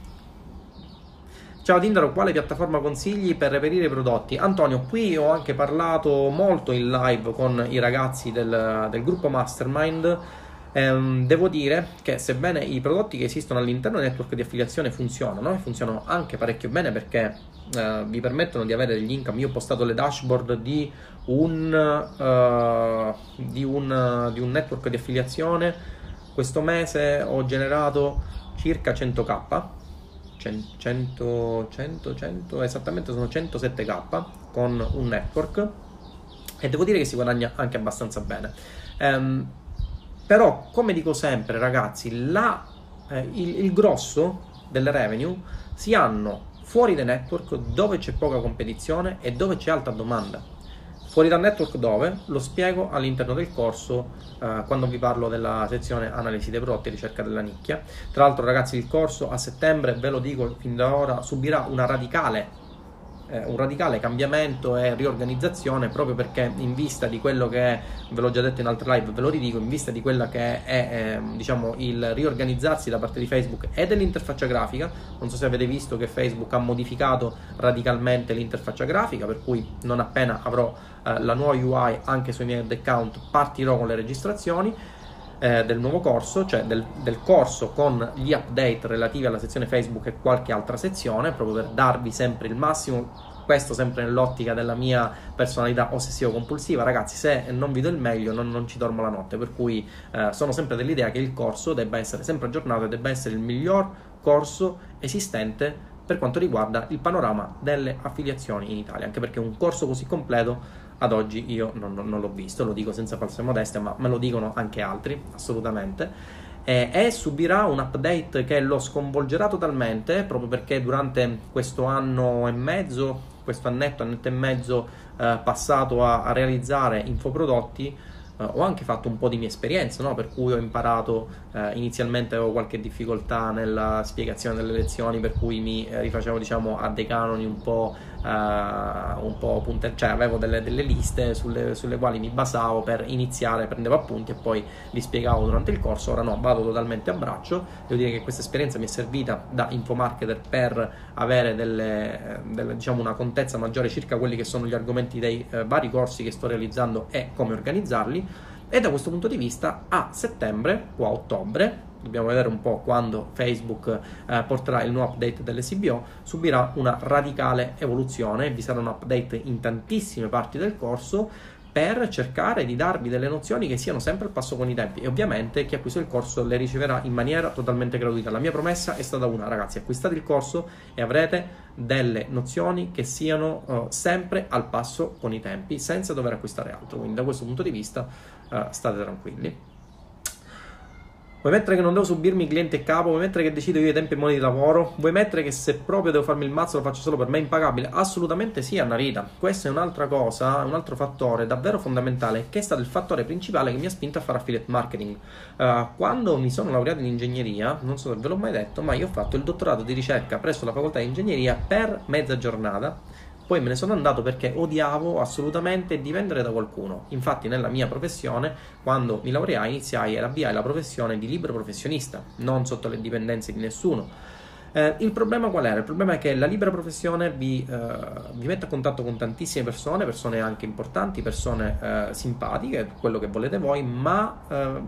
Ciao Tindaro, quale piattaforma consigli per reperire i prodotti? Antonio, qui ho anche parlato molto in live con i ragazzi del, del gruppo Mastermind. Ehm, devo dire che sebbene i prodotti che esistono all'interno del network di affiliazione funzionano, e funzionano anche parecchio bene perché eh, vi permettono di avere degli income. Io ho postato le dashboard di un, uh, di un, di un network di affiliazione. Questo mese ho generato circa 100k 100, 100, 100, esattamente sono 107k con un network e devo dire che si guadagna anche abbastanza bene. Um, però, come dico sempre, ragazzi, la, eh, il, il grosso delle revenue si hanno fuori dai network dove c'è poca competizione e dove c'è alta domanda. Fuori dal network dove? Lo spiego all'interno del corso eh, quando vi parlo della sezione analisi dei prodotti e ricerca della nicchia. Tra l'altro ragazzi il corso a settembre, ve lo dico fin da ora, subirà radicale eh, un radicale cambiamento e riorganizzazione proprio perché in vista di quello che è, ve l'ho già detto in altre live, ve lo ridico, in vista di quella che è eh, diciamo il riorganizzarsi da parte di Facebook e dell'interfaccia grafica, non so se avete visto che Facebook ha modificato radicalmente l'interfaccia grafica, per cui non appena avrò eh, la nuova UI anche sui miei account partirò con le registrazioni eh, del nuovo corso, cioè del, del, corso con gli update relativi alla sezione Facebook e qualche altra sezione, proprio per darvi sempre il massimo. Questo sempre nell'ottica della mia personalità ossessivo-compulsiva. Ragazzi, se non vi do il meglio, non, non ci dormo la notte. Per cui eh, sono sempre dell'idea che il corso debba essere sempre aggiornato e debba essere il miglior corso esistente per quanto riguarda il panorama delle affiliazioni in Italia. Anche perché un corso così completo ad oggi io non, non, non l'ho visto, lo dico senza false modestia, ma me lo dicono anche altri, assolutamente. E subirà un update che lo sconvolgerà totalmente, proprio perché durante questo anno e mezzo, questo annetto, annetto e mezzo eh, passato a, a realizzare infoprodotti, Uh, ho anche fatto un po' di mia esperienza, no? per cui ho imparato, uh, inizialmente avevo qualche difficoltà nella spiegazione delle lezioni, per cui mi rifacevo diciamo, a dei canoni un po' uh, un po' punte- cioè avevo delle, delle liste sulle, sulle, quali mi basavo per iniziare, prendevo appunti e poi li spiegavo durante il corso. Ora no, vado totalmente a braccio. Devo dire che questa esperienza mi è servita da infomarketer per avere delle, delle, diciamo, una contezza maggiore circa quelli che sono gli argomenti dei eh, vari corsi che sto realizzando e come organizzarli. E da questo punto di vista a settembre o a ottobre dobbiamo vedere un po' quando Facebook eh, porterà il nuovo update dell'SBO, subirà una radicale evoluzione, vi sarà un update in tantissime parti del corso per cercare di darvi delle nozioni che siano sempre al passo con i tempi e ovviamente chi acquista il corso le riceverà in maniera totalmente gratuita. La mia promessa è stata una, ragazzi, acquistate il corso e avrete delle nozioni che siano uh, sempre al passo con i tempi senza dover acquistare altro. Quindi da questo punto di vista uh, state tranquilli. Vuoi mettere che non devo subirmi cliente e capo? Vuoi mettere che decido io i tempi e i modi di lavoro? Vuoi mettere che se proprio devo farmi il mazzo lo faccio solo per me? Impagabile? Assolutamente sì, Anna Rita. Questa è un'altra cosa, un altro fattore davvero fondamentale, che è stato il fattore principale che mi ha spinto a fare affiliate marketing. Uh, quando mi sono laureato in ingegneria, non so se ve l'ho mai detto, ma io ho fatto il dottorato di ricerca presso la facoltà di ingegneria per mezza giornata poi me ne sono andato perché odiavo assolutamente dipendere da qualcuno. Infatti, nella mia professione, quando mi laureai, iniziai e avviai la professione di libero professionista, non sotto le dipendenze di nessuno. Eh, il problema qual era? Il problema è che la libera professione vi, eh, vi, mette a contatto con tantissime persone, persone anche importanti, persone eh, simpatiche, quello che volete voi, ma eh,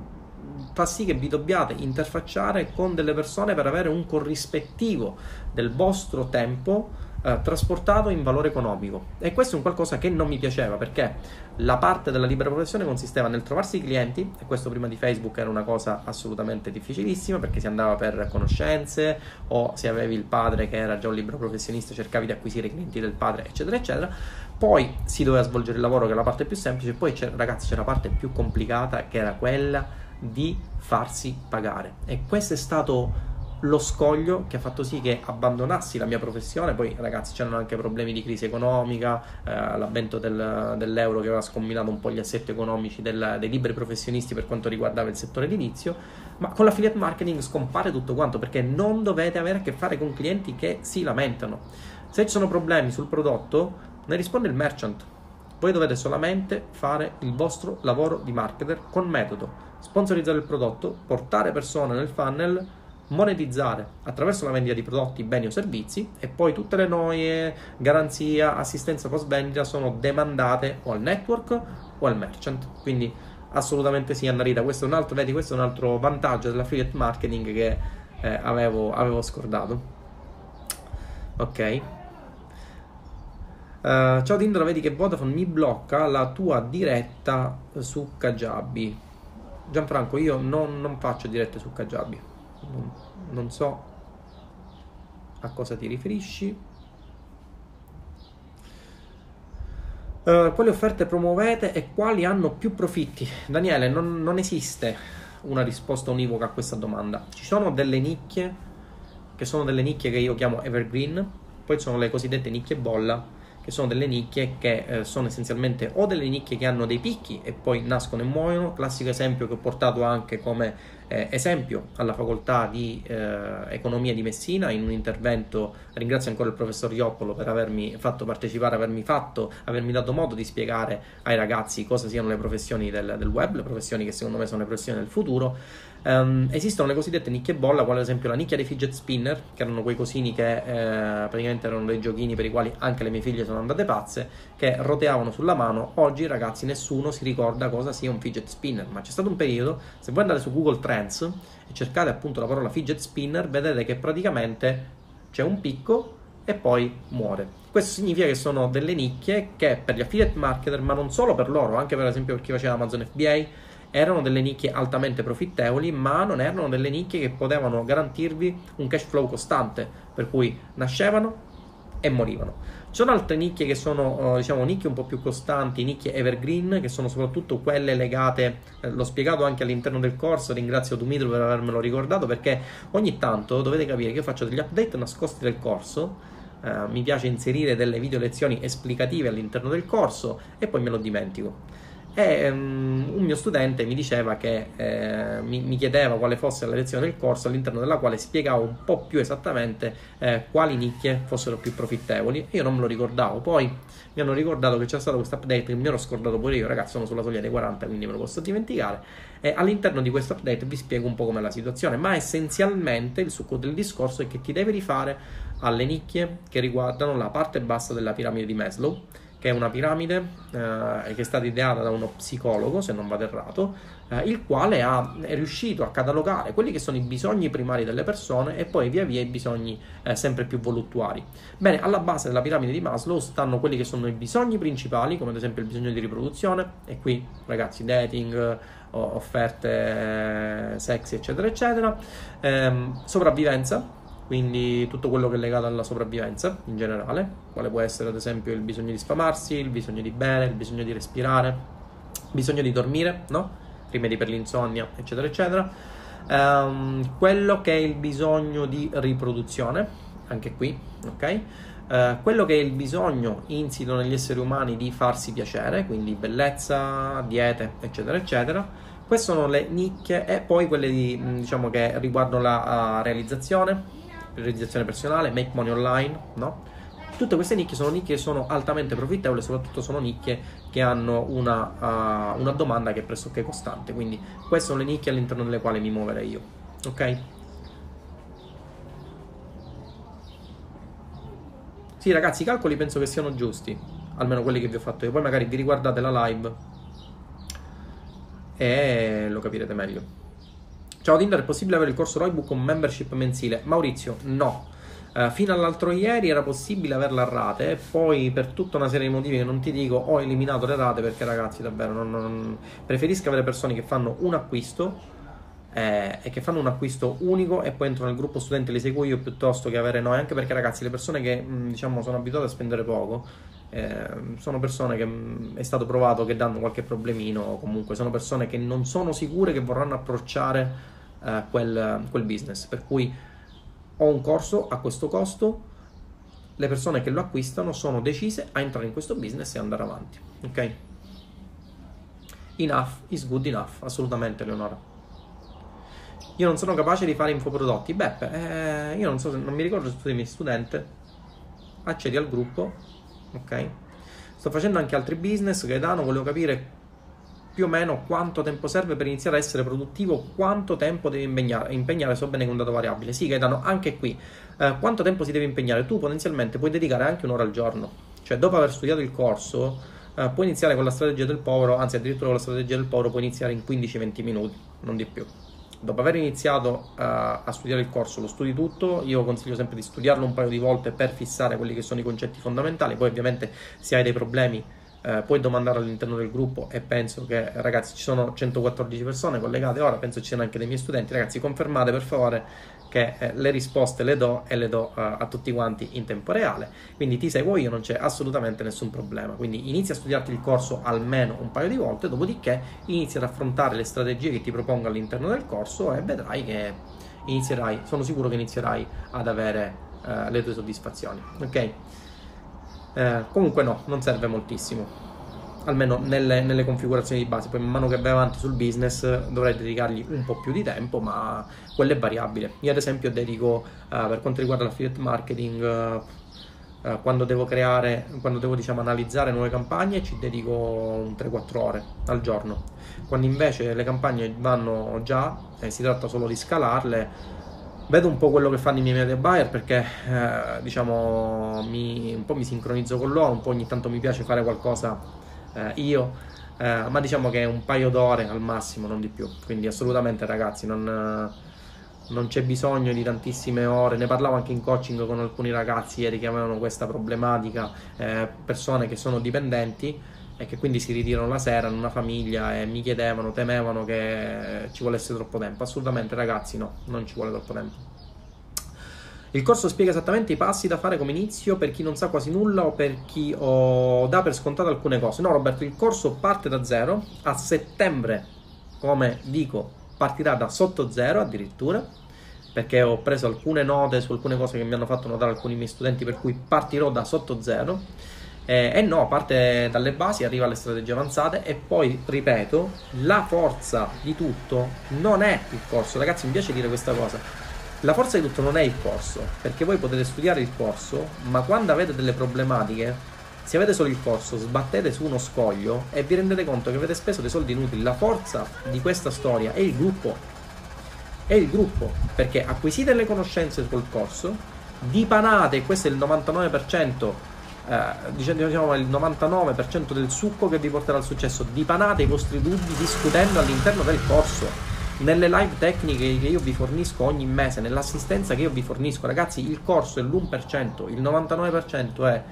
fa sì che vi dobbiate interfacciare con delle persone per avere un corrispettivo del vostro tempo eh, trasportato in valore economico e questo è un qualcosa che non mi piaceva perché La parte della libera professione consisteva nel trovarsi i clienti, e questo prima di Facebook era una cosa assolutamente difficilissima perché si andava per conoscenze o se avevi il padre che era già un libero professionista cercavi di acquisire i clienti del padre, eccetera, eccetera. Poi si doveva svolgere il lavoro che è la parte più semplice, poi ragazzi c'era la parte più complicata che era quella di farsi pagare. E questo è stato lo scoglio che ha fatto sì che abbandonassi la mia professione. Poi, ragazzi, c'erano anche problemi di crisi economica, eh, l'avvento del, dell'euro che aveva scombinato un po' gli assetti economici del, dei liberi professionisti per quanto riguardava il settore edilizio. Ma con l'affiliate marketing scompare tutto quanto perché non dovete avere a che fare con clienti che si lamentano. Se ci sono problemi sul prodotto, ne risponde il merchant. Voi dovete solamente fare il vostro lavoro di marketer con metodo, sponsorizzare il prodotto, portare persone nel funnel monetizzare attraverso la vendita di prodotti, beni o servizi e poi tutte le noie, garanzia, assistenza post vendita sono demandate o al network o al merchant. Quindi assolutamente sì, Annarita, questo è un altro, vedi, questo è un altro vantaggio dell'affiliate marketing che eh, avevo, avevo, scordato. Ok. Uh, ciao Tindra, vedi che Vodafone mi blocca la tua diretta su Kajabi. Gianfranco, io non, non faccio dirette su Kajabi non, non so a cosa ti riferisci. Uh, quali offerte promuovete e quali hanno più profitti? Daniele, non, non, esiste una risposta univoca a questa domanda. Ci sono delle nicchie, che sono delle nicchie che io chiamo evergreen, poi sono le cosiddette nicchie bolla, che sono delle nicchie che eh, sono essenzialmente o delle nicchie che hanno dei picchi e poi nascono e muoiono, classico esempio che ho portato anche come eh, esempio alla facoltà di eh, economia di Messina. In un intervento, ringrazio ancora il professor Ioppolo per avermi fatto partecipare, avermi fatto, avermi dato modo di spiegare ai ragazzi cosa siano le professioni del, del web, le professioni che secondo me sono le professioni del futuro Um, esistono le cosiddette nicchie bolla, quale ad esempio la nicchia dei fidget spinner, che erano quei cosini che eh, praticamente erano dei giochini per i quali anche le mie figlie sono andate pazze, che roteavano sulla mano. Oggi, ragazzi, nessuno si ricorda cosa sia un fidget spinner, ma c'è stato un periodo, se voi andate su Google Trends e cercate appunto la parola fidget spinner, vedete che praticamente c'è un picco e poi muore. Questo significa che sono delle nicchie che per gli affiliate marketer, ma non solo per loro, anche per esempio per chi faceva Amazon FBA, erano delle nicchie altamente profittevoli, ma non erano delle nicchie che potevano garantirvi un cash flow costante, per cui nascevano e morivano. Ci sono altre nicchie che sono, eh, diciamo, nicchie un po' più costanti, nicchie evergreen, che sono soprattutto quelle legate, eh, l'ho spiegato anche all'interno del corso, ringrazio Dumitro per avermelo ricordato, perché ogni tanto dovete capire che io faccio degli update nascosti del corso, eh, mi piace inserire delle video lezioni esplicative all'interno del corso e poi me lo dimentico e um, un mio studente mi diceva che eh, mi, mi, chiedeva quale fosse la lezione del corso all'interno della quale spiegavo un po' più esattamente eh, quali nicchie fossero più profittevoli. Io non me lo ricordavo. Poi mi hanno ricordato che c'è stato questo update che mi ero scordato pure io. Ragazzi sono sulla soglia dei 40 quindi me lo posso dimenticare. E all'interno di questo update vi spiego un po' com'è la situazione. Ma essenzialmente il succo del discorso è che ti devi rifare alle nicchie che riguardano la parte bassa della piramide di Maslow che è una piramide eh, che è stata ideata da uno psicologo, se non vado errato, eh, il quale ha, è riuscito a catalogare quelli che sono i bisogni primari delle persone e poi via via i bisogni eh, sempre più voluttuari. Bene, alla base della piramide di Maslow stanno quelli che sono i bisogni principali, come ad esempio il bisogno di riproduzione, e qui ragazzi, dating, offerte sexy, eccetera, eccetera, ehm, sopravvivenza quindi tutto quello che è legato alla sopravvivenza in generale, quale può essere ad esempio il bisogno di sfamarsi, il bisogno di bere, il bisogno di respirare, il bisogno di dormire, no? rimedi per l'insonnia, eccetera, eccetera. Um, quello che è il bisogno di riproduzione, anche qui, ok? Uh, quello che è il bisogno insito negli esseri umani di farsi piacere, quindi bellezza, diete, eccetera, eccetera. Queste sono le nicchie e poi quelle di, diciamo, che riguardano la uh, realizzazione, realizzazione personale, make money online, no? Tutte queste nicchie sono nicchie che sono altamente profittevoli, soprattutto sono nicchie che hanno una, uh, una domanda che è pressoché costante. Quindi queste sono le nicchie all'interno delle quali mi muoverei io. Ok? Sì, ragazzi, i calcoli penso che siano giusti, almeno quelli che vi ho fatto io. Poi magari vi riguardate la live e lo capirete meglio. Ciao Tinder, è possibile avere il corso Roybook con membership mensile? Maurizio, no. Uh, fino all'altro ieri era possibile averla a rate, e poi per tutta una serie di motivi che non ti dico ho eliminato le rate perché ragazzi davvero non, non... preferisco avere persone che fanno un acquisto eh, e che fanno un acquisto unico e poi entrano nel gruppo studente li seguo io piuttosto che avere noi, anche perché ragazzi le persone che mh, diciamo sono abituate a spendere poco eh, sono persone che mh, è stato provato che danno qualche problemino comunque sono persone che non sono sicure che vorranno approcciare eh, quel, quel business, per cui ho un corso a questo costo, le persone che lo acquistano sono decise a entrare in questo business e andare avanti. Ok? Enough is good enough, assolutamente Leonora. Io non sono capace di fare infoprodotti. Beppe, eh, io non so non mi ricordo se tu sei studente. Accedi al gruppo, ok? Sto facendo anche altri business, Gaetano, volevo capire più o meno quanto tempo serve per iniziare a essere produttivo, quanto tempo devi impegnare, impegnare so bene che è un dato variabile. Sì, Gaetano, anche qui, eh, quanto tempo si deve impegnare? Tu potenzialmente puoi dedicare anche un'ora al giorno, cioè dopo aver studiato il corso, eh, puoi iniziare con la strategia del povero, anzi addirittura con la strategia del povero puoi iniziare in 15-20 minuti, non di più. Dopo aver iniziato uh, a studiare il corso, lo studi tutto, io consiglio sempre di studiarlo un paio di volte per fissare quelli che sono i concetti fondamentali, poi ovviamente se hai dei problemi eh, puoi domandare all'interno del gruppo e penso che ragazzi ci sono 114 persone collegate. Ora, penso ci siano anche dei miei studenti, ragazzi confermate per favore che eh, le risposte le do e le do uh, a tutti quanti in tempo reale, quindi ti seguo io, non c'è assolutamente nessun problema, quindi inizia a studiarti il corso almeno un paio di volte, dopodiché inizia ad affrontare le strategie che ti propongo all'interno del corso e vedrai che inizierai, sono sicuro che inizierai ad avere uh, le tue soddisfazioni, ok? Eh, comunque no, non serve moltissimo. Almeno nelle, nelle, configurazioni di base. Poi man mano che vai avanti sul business dovrei dedicargli un po' più di tempo, ma quello è variabile. Io ad esempio dedico, uh, per quanto riguarda l'affiliate marketing, uh, uh, quando devo creare, quando devo diciamo analizzare nuove campagne, ci dedico un 3-4 ore al giorno. Quando invece le campagne vanno già, e si tratta solo di scalarle, vedo un po' quello che fanno i miei media buyer perché eh, diciamo mi, un po' mi sincronizzo con loro, un po' ogni tanto mi piace fare qualcosa eh, io, eh, ma diciamo che è un paio d'ore al massimo, non di più. Quindi assolutamente ragazzi, non, non c'è bisogno di tantissime ore. Ne parlavo anche in coaching con alcuni ragazzi ieri che avevano questa problematica, eh, persone che sono dipendenti e che quindi si ritirano la sera in una famiglia e mi chiedevano, temevano che ci volesse troppo tempo. Assolutamente ragazzi no, non ci vuole troppo tempo. Il corso spiega esattamente i passi da fare come inizio per chi non sa quasi nulla o per chi oh, dà per scontato alcune cose. No Roberto, il corso parte da zero, a settembre, come dico, partirà da sotto zero addirittura, perché ho preso alcune note su alcune cose che mi hanno fatto notare alcuni miei studenti, per cui partirò da sotto zero eh, e no, parte dalle basi, arriva alle strategie avanzate e poi, ripeto, la forza di tutto non è il corso. Ragazzi, mi piace dire questa cosa. La forza di tutto non è il corso, perché voi potete studiare il corso, ma quando avete delle problematiche, se avete solo il corso, sbattete su uno scoglio e vi rendete conto che avete speso dei soldi inutili. La forza di questa storia è il gruppo. È il gruppo, perché acquisite le conoscenze sul corso, dipanate, questo è il 99% eh, diciamo il 99% del succo che vi porterà al successo. Dipanate i vostri dubbi discutendo all'interno del corso. Nelle live tecniche che io vi fornisco ogni mese, nell'assistenza che io vi fornisco, ragazzi, il corso è l'1%, il 99% è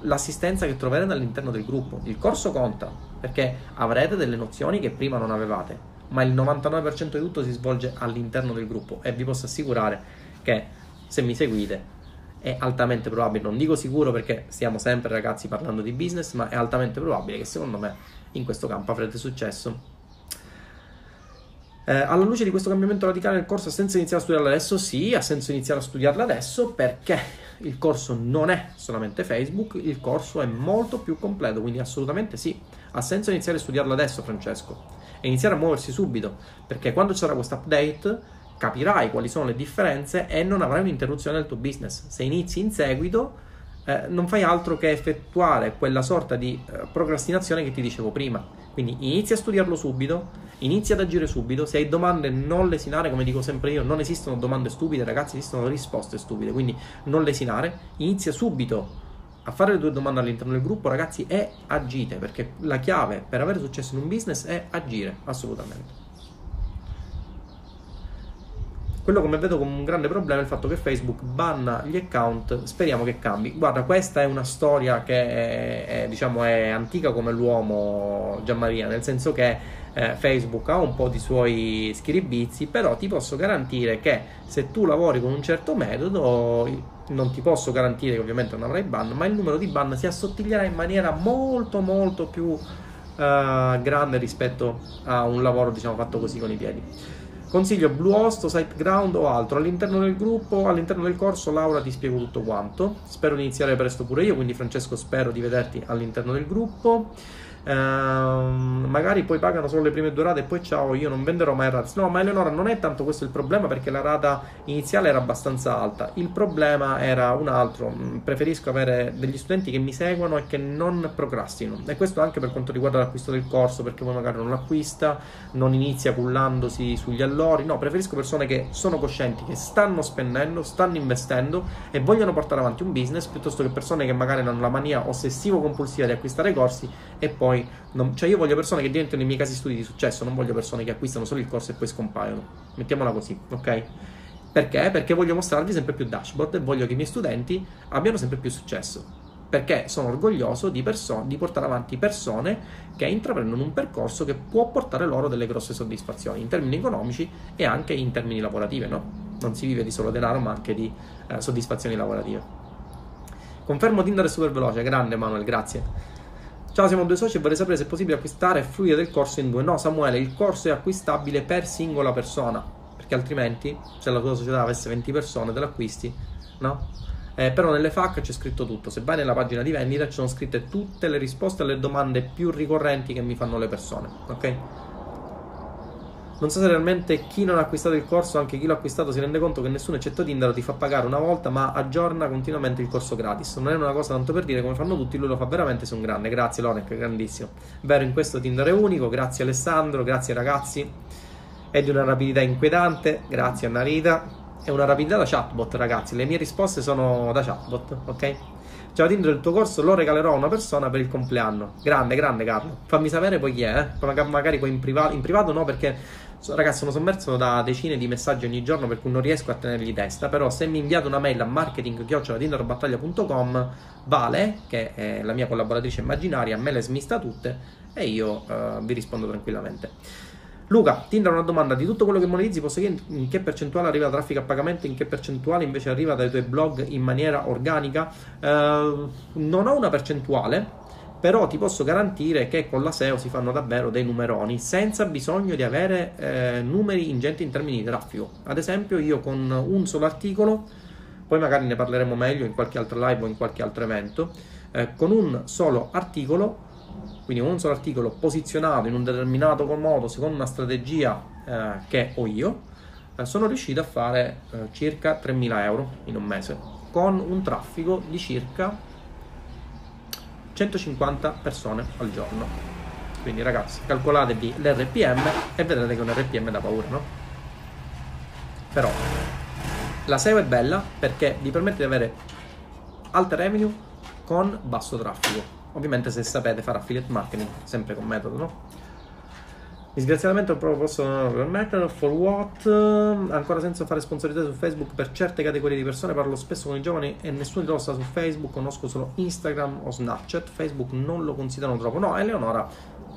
l'assistenza che troverete all'interno del gruppo. Il corso conta perché avrete delle nozioni che prima non avevate, ma il 99% di tutto si svolge all'interno del gruppo e vi posso assicurare che se mi seguite è altamente probabile, non dico sicuro perché stiamo sempre ragazzi parlando di business, ma è altamente probabile che secondo me in questo campo avrete successo. Eh, alla luce di questo cambiamento radicale nel corso ha senso iniziare a studiarlo adesso? Sì, ha senso iniziare a studiarlo adesso perché il corso non è solamente Facebook, il corso è molto più completo, quindi assolutamente sì. Ha senso iniziare a studiarlo adesso, Francesco, e iniziare a muoversi subito, perché quando sarà questo update capirai quali sono le differenze e non avrai un'interruzione del tuo business. Se inizi in seguito, eh, non fai altro che effettuare quella sorta di eh, procrastinazione che ti dicevo prima. Quindi inizia a studiarlo subito, inizia ad agire subito. Se hai domande, non lesinare, come dico sempre io, non esistono domande stupide, ragazzi, esistono risposte stupide. Quindi non lesinare, inizia subito a fare le tue domande all'interno del gruppo, ragazzi, e agite, perché la chiave per avere successo in un business è agire, assolutamente. Quello mi vedo come un grande problema è il fatto che Facebook banna gli account, speriamo che cambi. Guarda, questa è una storia che è, è, diciamo, è antica come l'uomo Gianmaria, nel senso che eh, Facebook ha un po' di suoi schiribizi, però ti posso garantire che se tu lavori con un certo metodo, non ti posso garantire che ovviamente non avrai ban, ma il numero di ban si assottiglierà in maniera molto molto più eh, grande rispetto a un lavoro diciamo fatto così con i piedi. Consiglio Bluehost, SiteGround o altro. All'interno del gruppo, all'interno del corso, Laura ti spiego tutto quanto. Spero di iniziare presto pure io, quindi Francesco spero di vederti all'interno del gruppo. Ehm, magari poi pagano solo le prime due rate e poi ciao, io non venderò mai rate. No, ma Eleonora non è tanto questo il problema perché la rata iniziale era abbastanza alta. Il problema era un altro. Mm, preferisco avere degli studenti che mi seguono e che non procrastinano. E questo anche per quanto riguarda l'acquisto del corso, perché poi magari non l'acquista, non inizia cullandosi sugli allori. No, preferisco persone che sono coscienti, che stanno spendendo, stanno investendo e vogliono portare avanti un business piuttosto che persone che magari hanno la mania ossessivo-compulsiva di acquistare corsi e poi non, cioè io voglio persone che diventano i miei casi studi di successo, non voglio persone che acquistano solo il corso e poi scompaiono. Mettiamola così, ok? Perché? Perché voglio mostrarvi sempre più dashboard e voglio che i miei studenti abbiano sempre più successo. Perché sono orgoglioso di, perso- di portare avanti persone che intraprendono un percorso che può portare loro delle grosse soddisfazioni in termini economici e anche in termini lavorativi, no? Non si vive di solo denaro, ma anche di eh, soddisfazioni lavorative. Confermo Tinder è super veloce, grande Manuel, grazie. Ciao, siamo due soci e vorrei sapere se è possibile acquistare e del corso in due. No, Samuele, il corso è acquistabile per singola persona, perché altrimenti, se la tua società avesse 20 persone, te l'acquisti, no? Eh, però nelle FAC c'è scritto tutto. Se vai nella pagina di vendita ci sono scritte tutte le risposte alle domande più ricorrenti che mi fanno le persone, ok? Non so se realmente chi non ha acquistato il corso, anche chi l'ha acquistato, si rende conto che nessuno eccetto Tinder ti fa pagare una volta, ma aggiorna continuamente il corso gratis. Non è una cosa tanto per dire come fanno tutti, lui lo fa veramente, un grande. Grazie Lorek, grandissimo. Vero, in questo Tinder è unico, grazie Alessandro, grazie ragazzi. È di una rapidità inquietante, grazie a Narita. È una rapidità da chatbot, ragazzi. Le mie risposte sono da chatbot, ok? Ciao Tinder, il tuo corso lo regalerò a una persona per il compleanno. Grande, grande Carlo. Fammi sapere poi chi è, eh? magari poi in privato, in privato no perché Ragazzi, sono sommerso da decine di messaggi ogni giorno per cui non riesco a tenergli testa. Però, se mi inviate una mail a marketing-tinderbattaglia.com, Vale, che è la mia collaboratrice immaginaria, me le smista tutte e io uh, vi rispondo tranquillamente. Luca, Tinder una domanda di tutto quello che monetizzi, posso dire in che percentuale arriva traffico a pagamento, in che percentuale invece arriva dai tuoi blog in maniera organica? Uh, non ho una percentuale, però ti posso garantire che con la SEO si fanno davvero dei numeroni senza bisogno di avere eh, numeri ingenti in termini di traffico. Ad esempio, io con un solo articolo, poi magari ne parleremo meglio in qualche altro live o in qualche altro evento, eh, con un solo articolo, quindi un solo articolo posizionato in un determinato modo secondo una strategia eh, che ho io, eh, sono riuscito a fare eh, circa 3.000 euro in un mese con un traffico di circa 150 persone al giorno. Quindi ragazzi, calcolatevi l'RPM e vedrete che un RPM da paura, no? Però la SEO è bella perché vi permette di avere alte revenue con basso traffico. Ovviamente se sapete fare affiliate marketing, sempre con metodo, no? Disgraziatamente non proprio posso permettere. For what? Ancora senza fare sponsorizzato su Facebook per certe categorie di persone. Parlo spesso con i giovani e nessuno di loro sta su Facebook. Conosco solo Instagram o Snapchat. Facebook non lo considerano troppo. No, Eleonora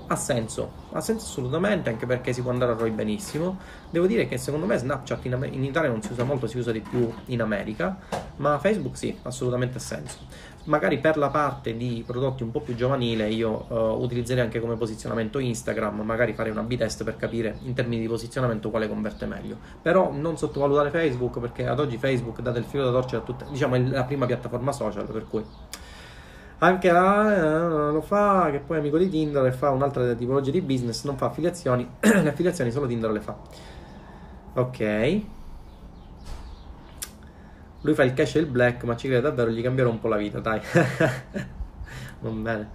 ha senso. Ha senso assolutamente, anche perché si può andare a ROI benissimo. Devo dire che secondo me Snapchat in, in Italia non si usa molto, si usa di più in America. Ma Facebook sì, assolutamente ha senso magari per la parte di prodotti un po' più giovanile io uh, utilizzerei anche come posizionamento Instagram, magari fare una B-test per capire in termini di posizionamento quale converte meglio. Però non sottovalutare Facebook perché ad oggi Facebook dà del filo da torcere a tutte, diciamo è la prima piattaforma social per cui anche a, eh, lo fa che poi è amico di Tinder e fa un'altra tipologia di business, non fa affiliazioni, le affiliazioni solo Tinder le fa. Ok. Lui fa il cash e il black, ma ci crede davvero, gli cambierò un po' la vita, dai. Va bene.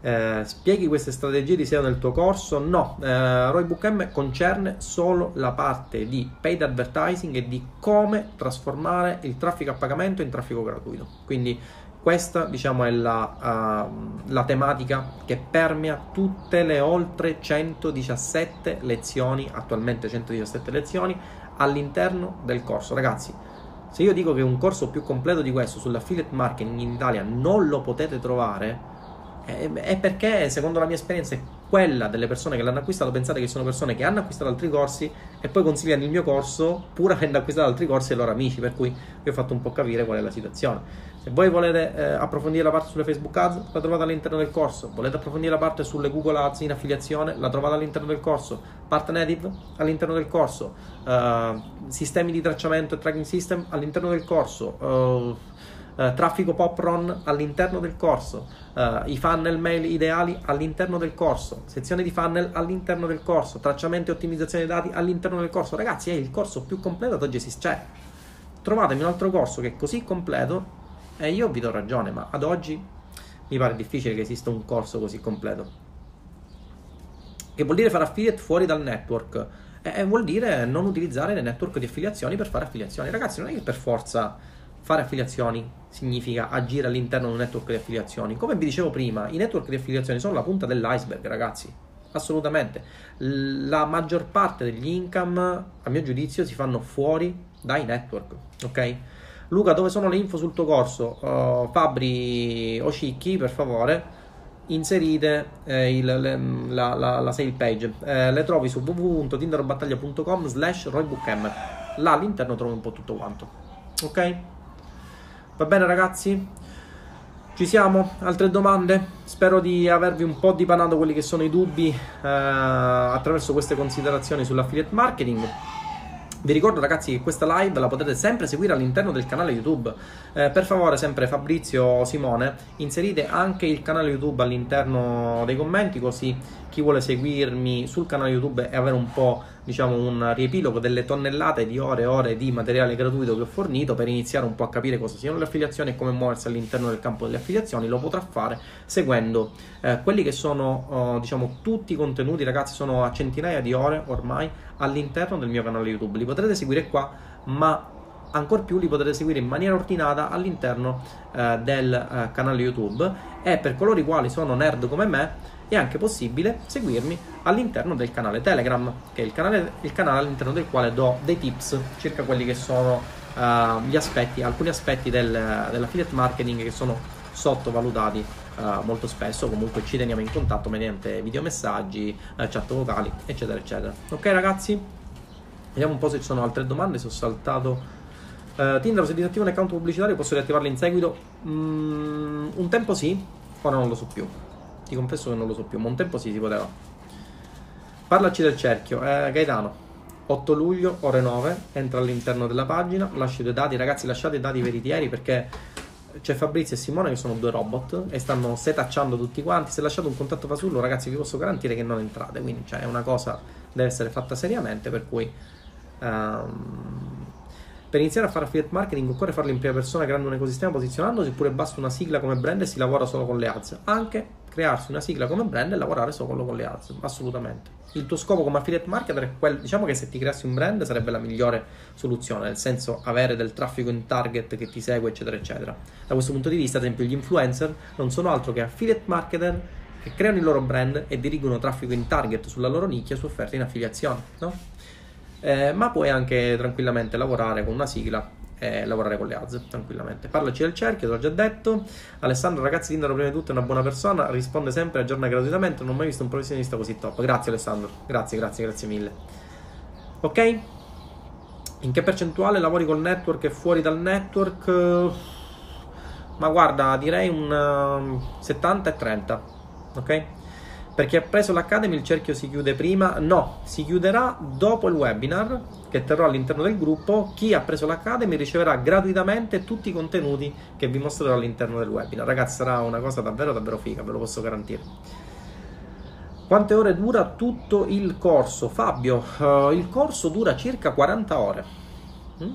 Eh, spieghi queste strategie di SEO nel tuo corso? No, eh, Roybook M concerne solo la parte di paid advertising e di come trasformare il traffico a pagamento in traffico gratuito. Quindi questa, diciamo, è la, uh, la, tematica che permea tutte le oltre 117 lezioni, attualmente 117 lezioni, all'interno del corso. Ragazzi, se io dico che un corso più completo di questo sull'affiliate marketing in Italia non lo potete trovare, è perché, secondo la mia esperienza, quella delle persone che l'hanno acquistato, pensate che sono persone che hanno acquistato altri corsi e poi consigliano il mio corso pur avendo acquistato altri corsi ai loro amici, per cui vi ho fatto un po' capire qual è la situazione. Se voi volete eh, approfondire la parte sulle Facebook Ads, la trovate all'interno del corso. Volete approfondire la parte sulle Google Ads in affiliazione, la trovate all'interno del corso. Part native all'interno del corso. Uh, sistemi di tracciamento e tracking system all'interno del corso. Uh, Uh, traffico pop run all'interno del corso, uh, i funnel mail ideali all'interno del corso, sezione di funnel all'interno del corso, tracciamento e ottimizzazione dei dati all'interno del corso. Ragazzi, è il corso più completo ad oggi esiste. Cioè, trovatemi un altro corso che è così completo e io vi do ragione, ma ad oggi mi pare difficile che esista un corso così completo. Che vuol dire fare affiliate fuori dal network? E vuol dire non utilizzare le network di affiliazioni per fare affiliazioni. Ragazzi, non è che per forza fare affiliazioni significa agire all'interno di un network di affiliazioni. Come vi dicevo prima, i network di affiliazioni sono la punta dell'iceberg, ragazzi. Assolutamente. La maggior parte degli income, a mio giudizio, si fanno fuori dai network, ok? Luca, dove sono le info sul tuo corso? Uh, Fabri o Cicchi, per favore, inserite eh, il, le, la, la, la, sale page. Eh, le trovi su www.tinderbattaglia.com slash roybookm. Là all'interno trovi un po' tutto quanto. Ok? Va bene ragazzi? Ci siamo? Altre domande? Spero di avervi un po' dipanato quelli che sono i dubbi eh, attraverso queste considerazioni sull'affiliate marketing. Vi ricordo ragazzi che questa live la potete sempre seguire all'interno del canale YouTube. Eh, per favore, sempre Fabrizio Simone, inserite anche il canale YouTube all'interno dei commenti così chi vuole seguirmi sul canale YouTube e avere un po' diciamo un riepilogo delle tonnellate di ore e ore di materiale gratuito che ho fornito per iniziare un po' a capire cosa siano le affiliazioni e come muoversi all'interno del campo delle affiliazioni, lo potrà fare seguendo eh, quelli che sono oh, diciamo tutti i contenuti, ragazzi, sono a centinaia di ore ormai all'interno del mio canale YouTube. Li potrete seguire qua, ma ancora più li potrete seguire in maniera ordinata all'interno eh, del eh, canale YouTube e per coloro i quali sono nerd come me è anche possibile seguirmi all'interno del canale Telegram, che è il canale, il canale all'interno del quale do dei tips circa quelli che sono uh, gli aspetti, alcuni aspetti del, dell'affiliate marketing che sono sottovalutati uh, molto spesso. Comunque ci teniamo in contatto mediante videomessaggi, uh, chat vocali, eccetera, eccetera. Ok, ragazzi? Vediamo un po' se ci sono altre domande. Se ho saltato. Uh, Tinder, se disattivo un account pubblicitario, posso riattivarlo in seguito? Mm, un tempo sì, ora non lo so più. Ti confesso che non lo so più, ma un tempo sì, si poteva. Parlaci del cerchio. Eh, Gaetano, 8 luglio, ore 9, entra all'interno della pagina, lascio i due dati. Ragazzi, lasciate i dati veritieri perché c'è Fabrizio e Simone che sono due robot e stanno setacciando tutti quanti. Se lasciate un contatto fasullo, ragazzi, vi posso garantire che non entrate. Quindi, cioè, è una cosa deve essere fatta seriamente. Per cui, um, per iniziare a fare affiliate marketing occorre farlo in prima persona creando un ecosistema posizionandosi oppure basta una sigla come brand e si lavora solo con le ads. Anche crearsi una sigla come brand e lavorare solo con le ads, assolutamente. Il tuo scopo come affiliate marketer è quello, diciamo che se ti creassi un brand sarebbe la migliore soluzione, nel senso avere del traffico in target che ti segue, eccetera, eccetera. Da questo punto di vista, ad esempio, gli influencer non sono altro che affiliate marketer che creano il loro brand e dirigono traffico in target sulla loro nicchia su offerte in affiliazione, no? Eh, ma puoi anche tranquillamente lavorare con una sigla e lavorare con le ads tranquillamente. Parlaci del cerchio, te l'ho già detto. Alessandro, ragazzi, Tindaro prima di tutto è una buona persona, risponde sempre, aggiorna gratuitamente. Non ho mai visto un professionista così top. Grazie, Alessandro. Grazie, grazie, grazie mille. Ok? In che percentuale lavori col network e fuori dal network? Ma guarda, direi un 70 ehm, e 30. Ok? Per chi ha preso l'Academy il cerchio si chiude prima? No, si chiuderà dopo il webinar che terrò all'interno del gruppo. Chi ha preso l'Academy riceverà gratuitamente tutti i contenuti che vi mostrerò all'interno del webinar. Ragazzi, sarà una cosa davvero davvero figa, ve lo posso garantire. Quante ore dura tutto il corso? Fabio, uh, il corso dura circa 40 ore. Mm?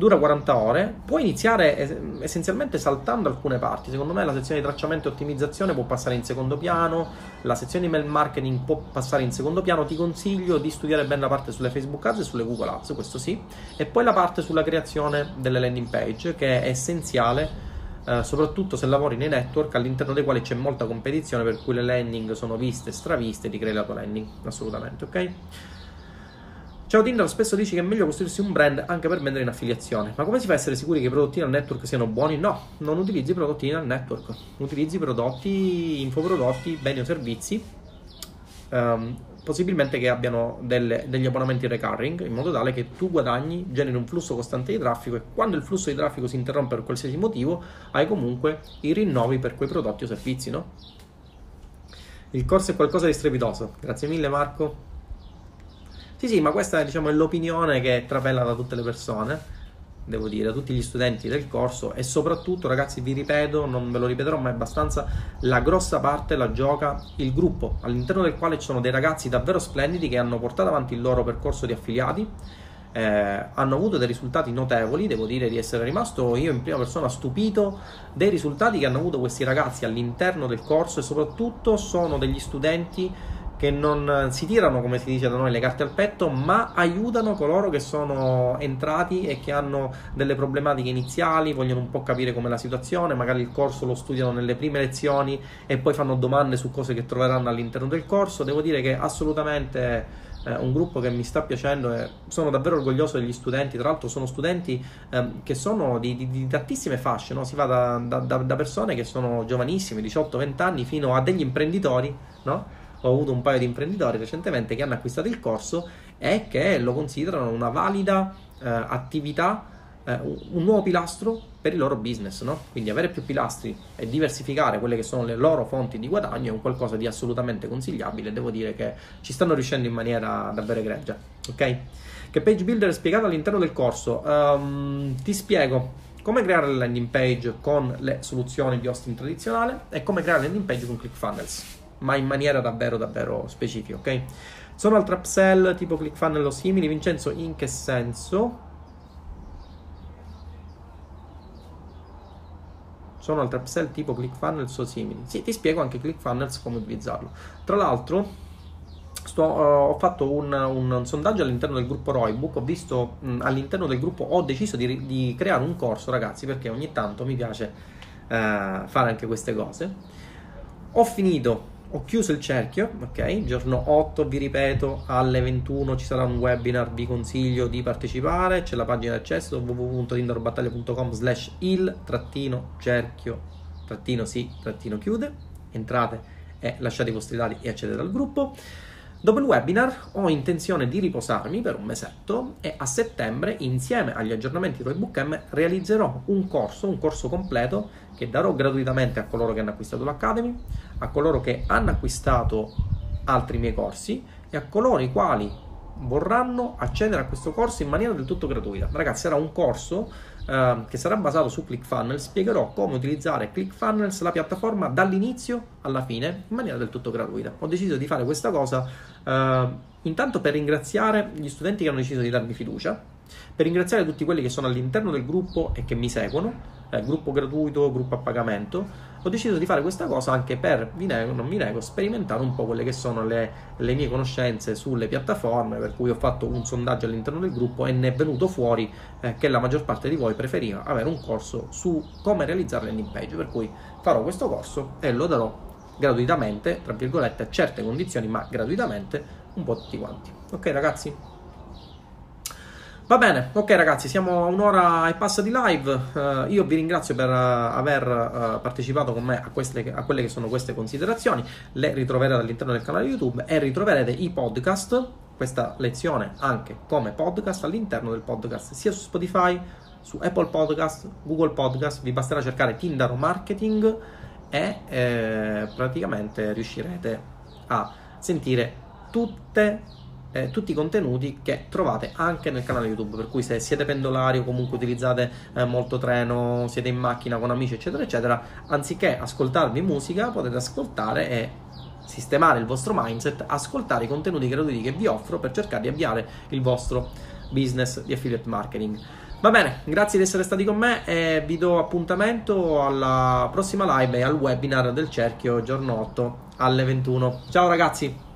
Dura 40 ore, può iniziare essenzialmente saltando alcune parti. Secondo me la sezione di tracciamento e ottimizzazione può passare in secondo piano, la sezione di mail marketing può passare in secondo piano. Ti consiglio di studiare bene la parte sulle Facebook Ads e sulle Google Ads, questo sì, e poi la parte sulla creazione delle landing page che è essenziale eh, soprattutto se lavori nei network all'interno dei quali c'è molta competizione, per cui le landing sono viste, straviste, ti crei la tua landing, assolutamente, ok? Ciao Tinder, spesso dici che è meglio costruirsi un brand anche per vendere in affiliazione, ma come si fa a essere sicuri che i prodotti nel network siano buoni? No, non utilizzi prodotti nel network, utilizzi prodotti, infoprodotti, beni o servizi, um, possibilmente che abbiano delle, degli abbonamenti recurring, in modo tale che tu guadagni, generi un flusso costante di traffico e quando il flusso di traffico si interrompe per qualsiasi motivo, hai comunque i rinnovi per quei prodotti o servizi, no? Il corso è qualcosa di strepitoso. Grazie mille Marco. Sì, sì, ma questa diciamo, è l'opinione che è trapela da tutte le persone, devo dire, da tutti gli studenti del corso e soprattutto, ragazzi, vi ripeto, non ve lo ripeterò mai abbastanza, la grossa parte la gioca il gruppo, all'interno del quale ci sono dei ragazzi davvero splendidi che hanno portato avanti il loro percorso di affiliati, eh, hanno avuto dei risultati notevoli, devo dire di essere rimasto io in prima persona stupito dei risultati che hanno avuto questi ragazzi all'interno del corso e soprattutto sono degli studenti che non si tirano, come si dice da noi, le carte al petto, ma aiutano coloro che sono entrati e che hanno delle problematiche iniziali, vogliono un po' capire com'è la situazione, magari il corso lo studiano nelle prime lezioni e poi fanno domande su cose che troveranno all'interno del corso. Devo dire che assolutamente eh, un gruppo che mi sta piacendo e sono davvero orgoglioso degli studenti, tra l'altro sono studenti eh, che sono di, di, di, tantissime fasce, no? si va da, da, da persone che sono giovanissime, 18-20 anni, fino a degli imprenditori, no? Ho avuto un paio di imprenditori recentemente che hanno acquistato il corso e che lo considerano una valida eh, attività, eh, un nuovo pilastro per il loro business. No? Quindi avere più pilastri e diversificare quelle che sono le loro fonti di guadagno è un qualcosa di assolutamente consigliabile. Devo dire che ci stanno riuscendo in maniera davvero egregia. Ok? Che page builder è spiegato all'interno del corso? Um, ti spiego come creare la landing page con le soluzioni di hosting tradizionale e come creare la landing page con ClickFunnels ma in maniera davvero davvero specifica, ok? Sono altri upsell tipo ClickFunnels o simili, Vincenzo, in che senso? Sono altri upsell tipo ClickFunnels o simili. Sì, ti spiego anche ClickFunnels come utilizzarlo. Tra l'altro, Sto, uh, ho fatto un, un, sondaggio all'interno del gruppo Roybook, ho visto mh, all'interno del gruppo, ho deciso di, di, creare un corso ragazzi perché ogni tanto mi piace uh, fare anche queste cose. Ho finito ho chiuso il cerchio, ok? Giorno 8, vi ripeto, alle 21 ci sarà un webinar, vi consiglio di partecipare, c'è la pagina di accesso www.tinderbattaglia.com slash il trattino cerchio trattino sì trattino chiude, entrate e lasciate i vostri dati e accedete al gruppo. Dopo il webinar ho intenzione di riposarmi per un mesetto e a settembre, insieme agli aggiornamenti di Roybook M, realizzerò un corso, un corso completo che darò gratuitamente a coloro che hanno acquistato l'Academy, a coloro che hanno acquistato altri miei corsi e a coloro i quali vorranno accedere a questo corso in maniera del tutto gratuita. Ragazzi, sarà un corso eh, che sarà basato su ClickFunnels, spiegherò come utilizzare ClickFunnels, la piattaforma, dall'inizio alla fine in maniera del tutto gratuita. Ho deciso di fare questa cosa eh, intanto per ringraziare gli studenti che hanno deciso di darmi fiducia, per ringraziare tutti quelli che sono all'interno del gruppo e che mi seguono, eh, gruppo gratuito, gruppo a pagamento, ho deciso di fare questa cosa anche per, vi nego, non mi nego, sperimentare un po' quelle che sono le, le, mie conoscenze sulle piattaforme, per cui ho fatto un sondaggio all'interno del gruppo e ne è venuto fuori eh, che la maggior parte di voi preferiva avere un corso su come realizzare landing page, per cui farò questo corso e lo darò gratuitamente, tra virgolette, a certe condizioni, ma gratuitamente, un po' tutti quanti. Ok ragazzi? Va bene, ok ragazzi, siamo a un'ora e passa di live. Uh, io vi ringrazio per uh, aver uh, partecipato con me a, queste, a, quelle che sono queste considerazioni. Le ritroverete all'interno del canale YouTube e ritroverete i podcast, questa lezione anche come podcast all'interno del podcast, sia su Spotify, su Apple Podcast, Google Podcast. Vi basterà cercare Tinder Marketing e eh, praticamente riuscirete a sentire tutte eh, tutti i contenuti che trovate anche nel canale YouTube. Per cui, se siete pendolari o comunque utilizzate eh, molto treno, siete in macchina con amici, eccetera, eccetera, anziché ascoltarvi musica, potete ascoltare e sistemare il vostro mindset, ascoltare i contenuti gratuiti che vi offro per cercare di avviare il vostro business di affiliate marketing. Va bene, grazie di essere stati con me e vi do appuntamento alla prossima live e al webinar del cerchio giorno 8 alle 21. Ciao ragazzi!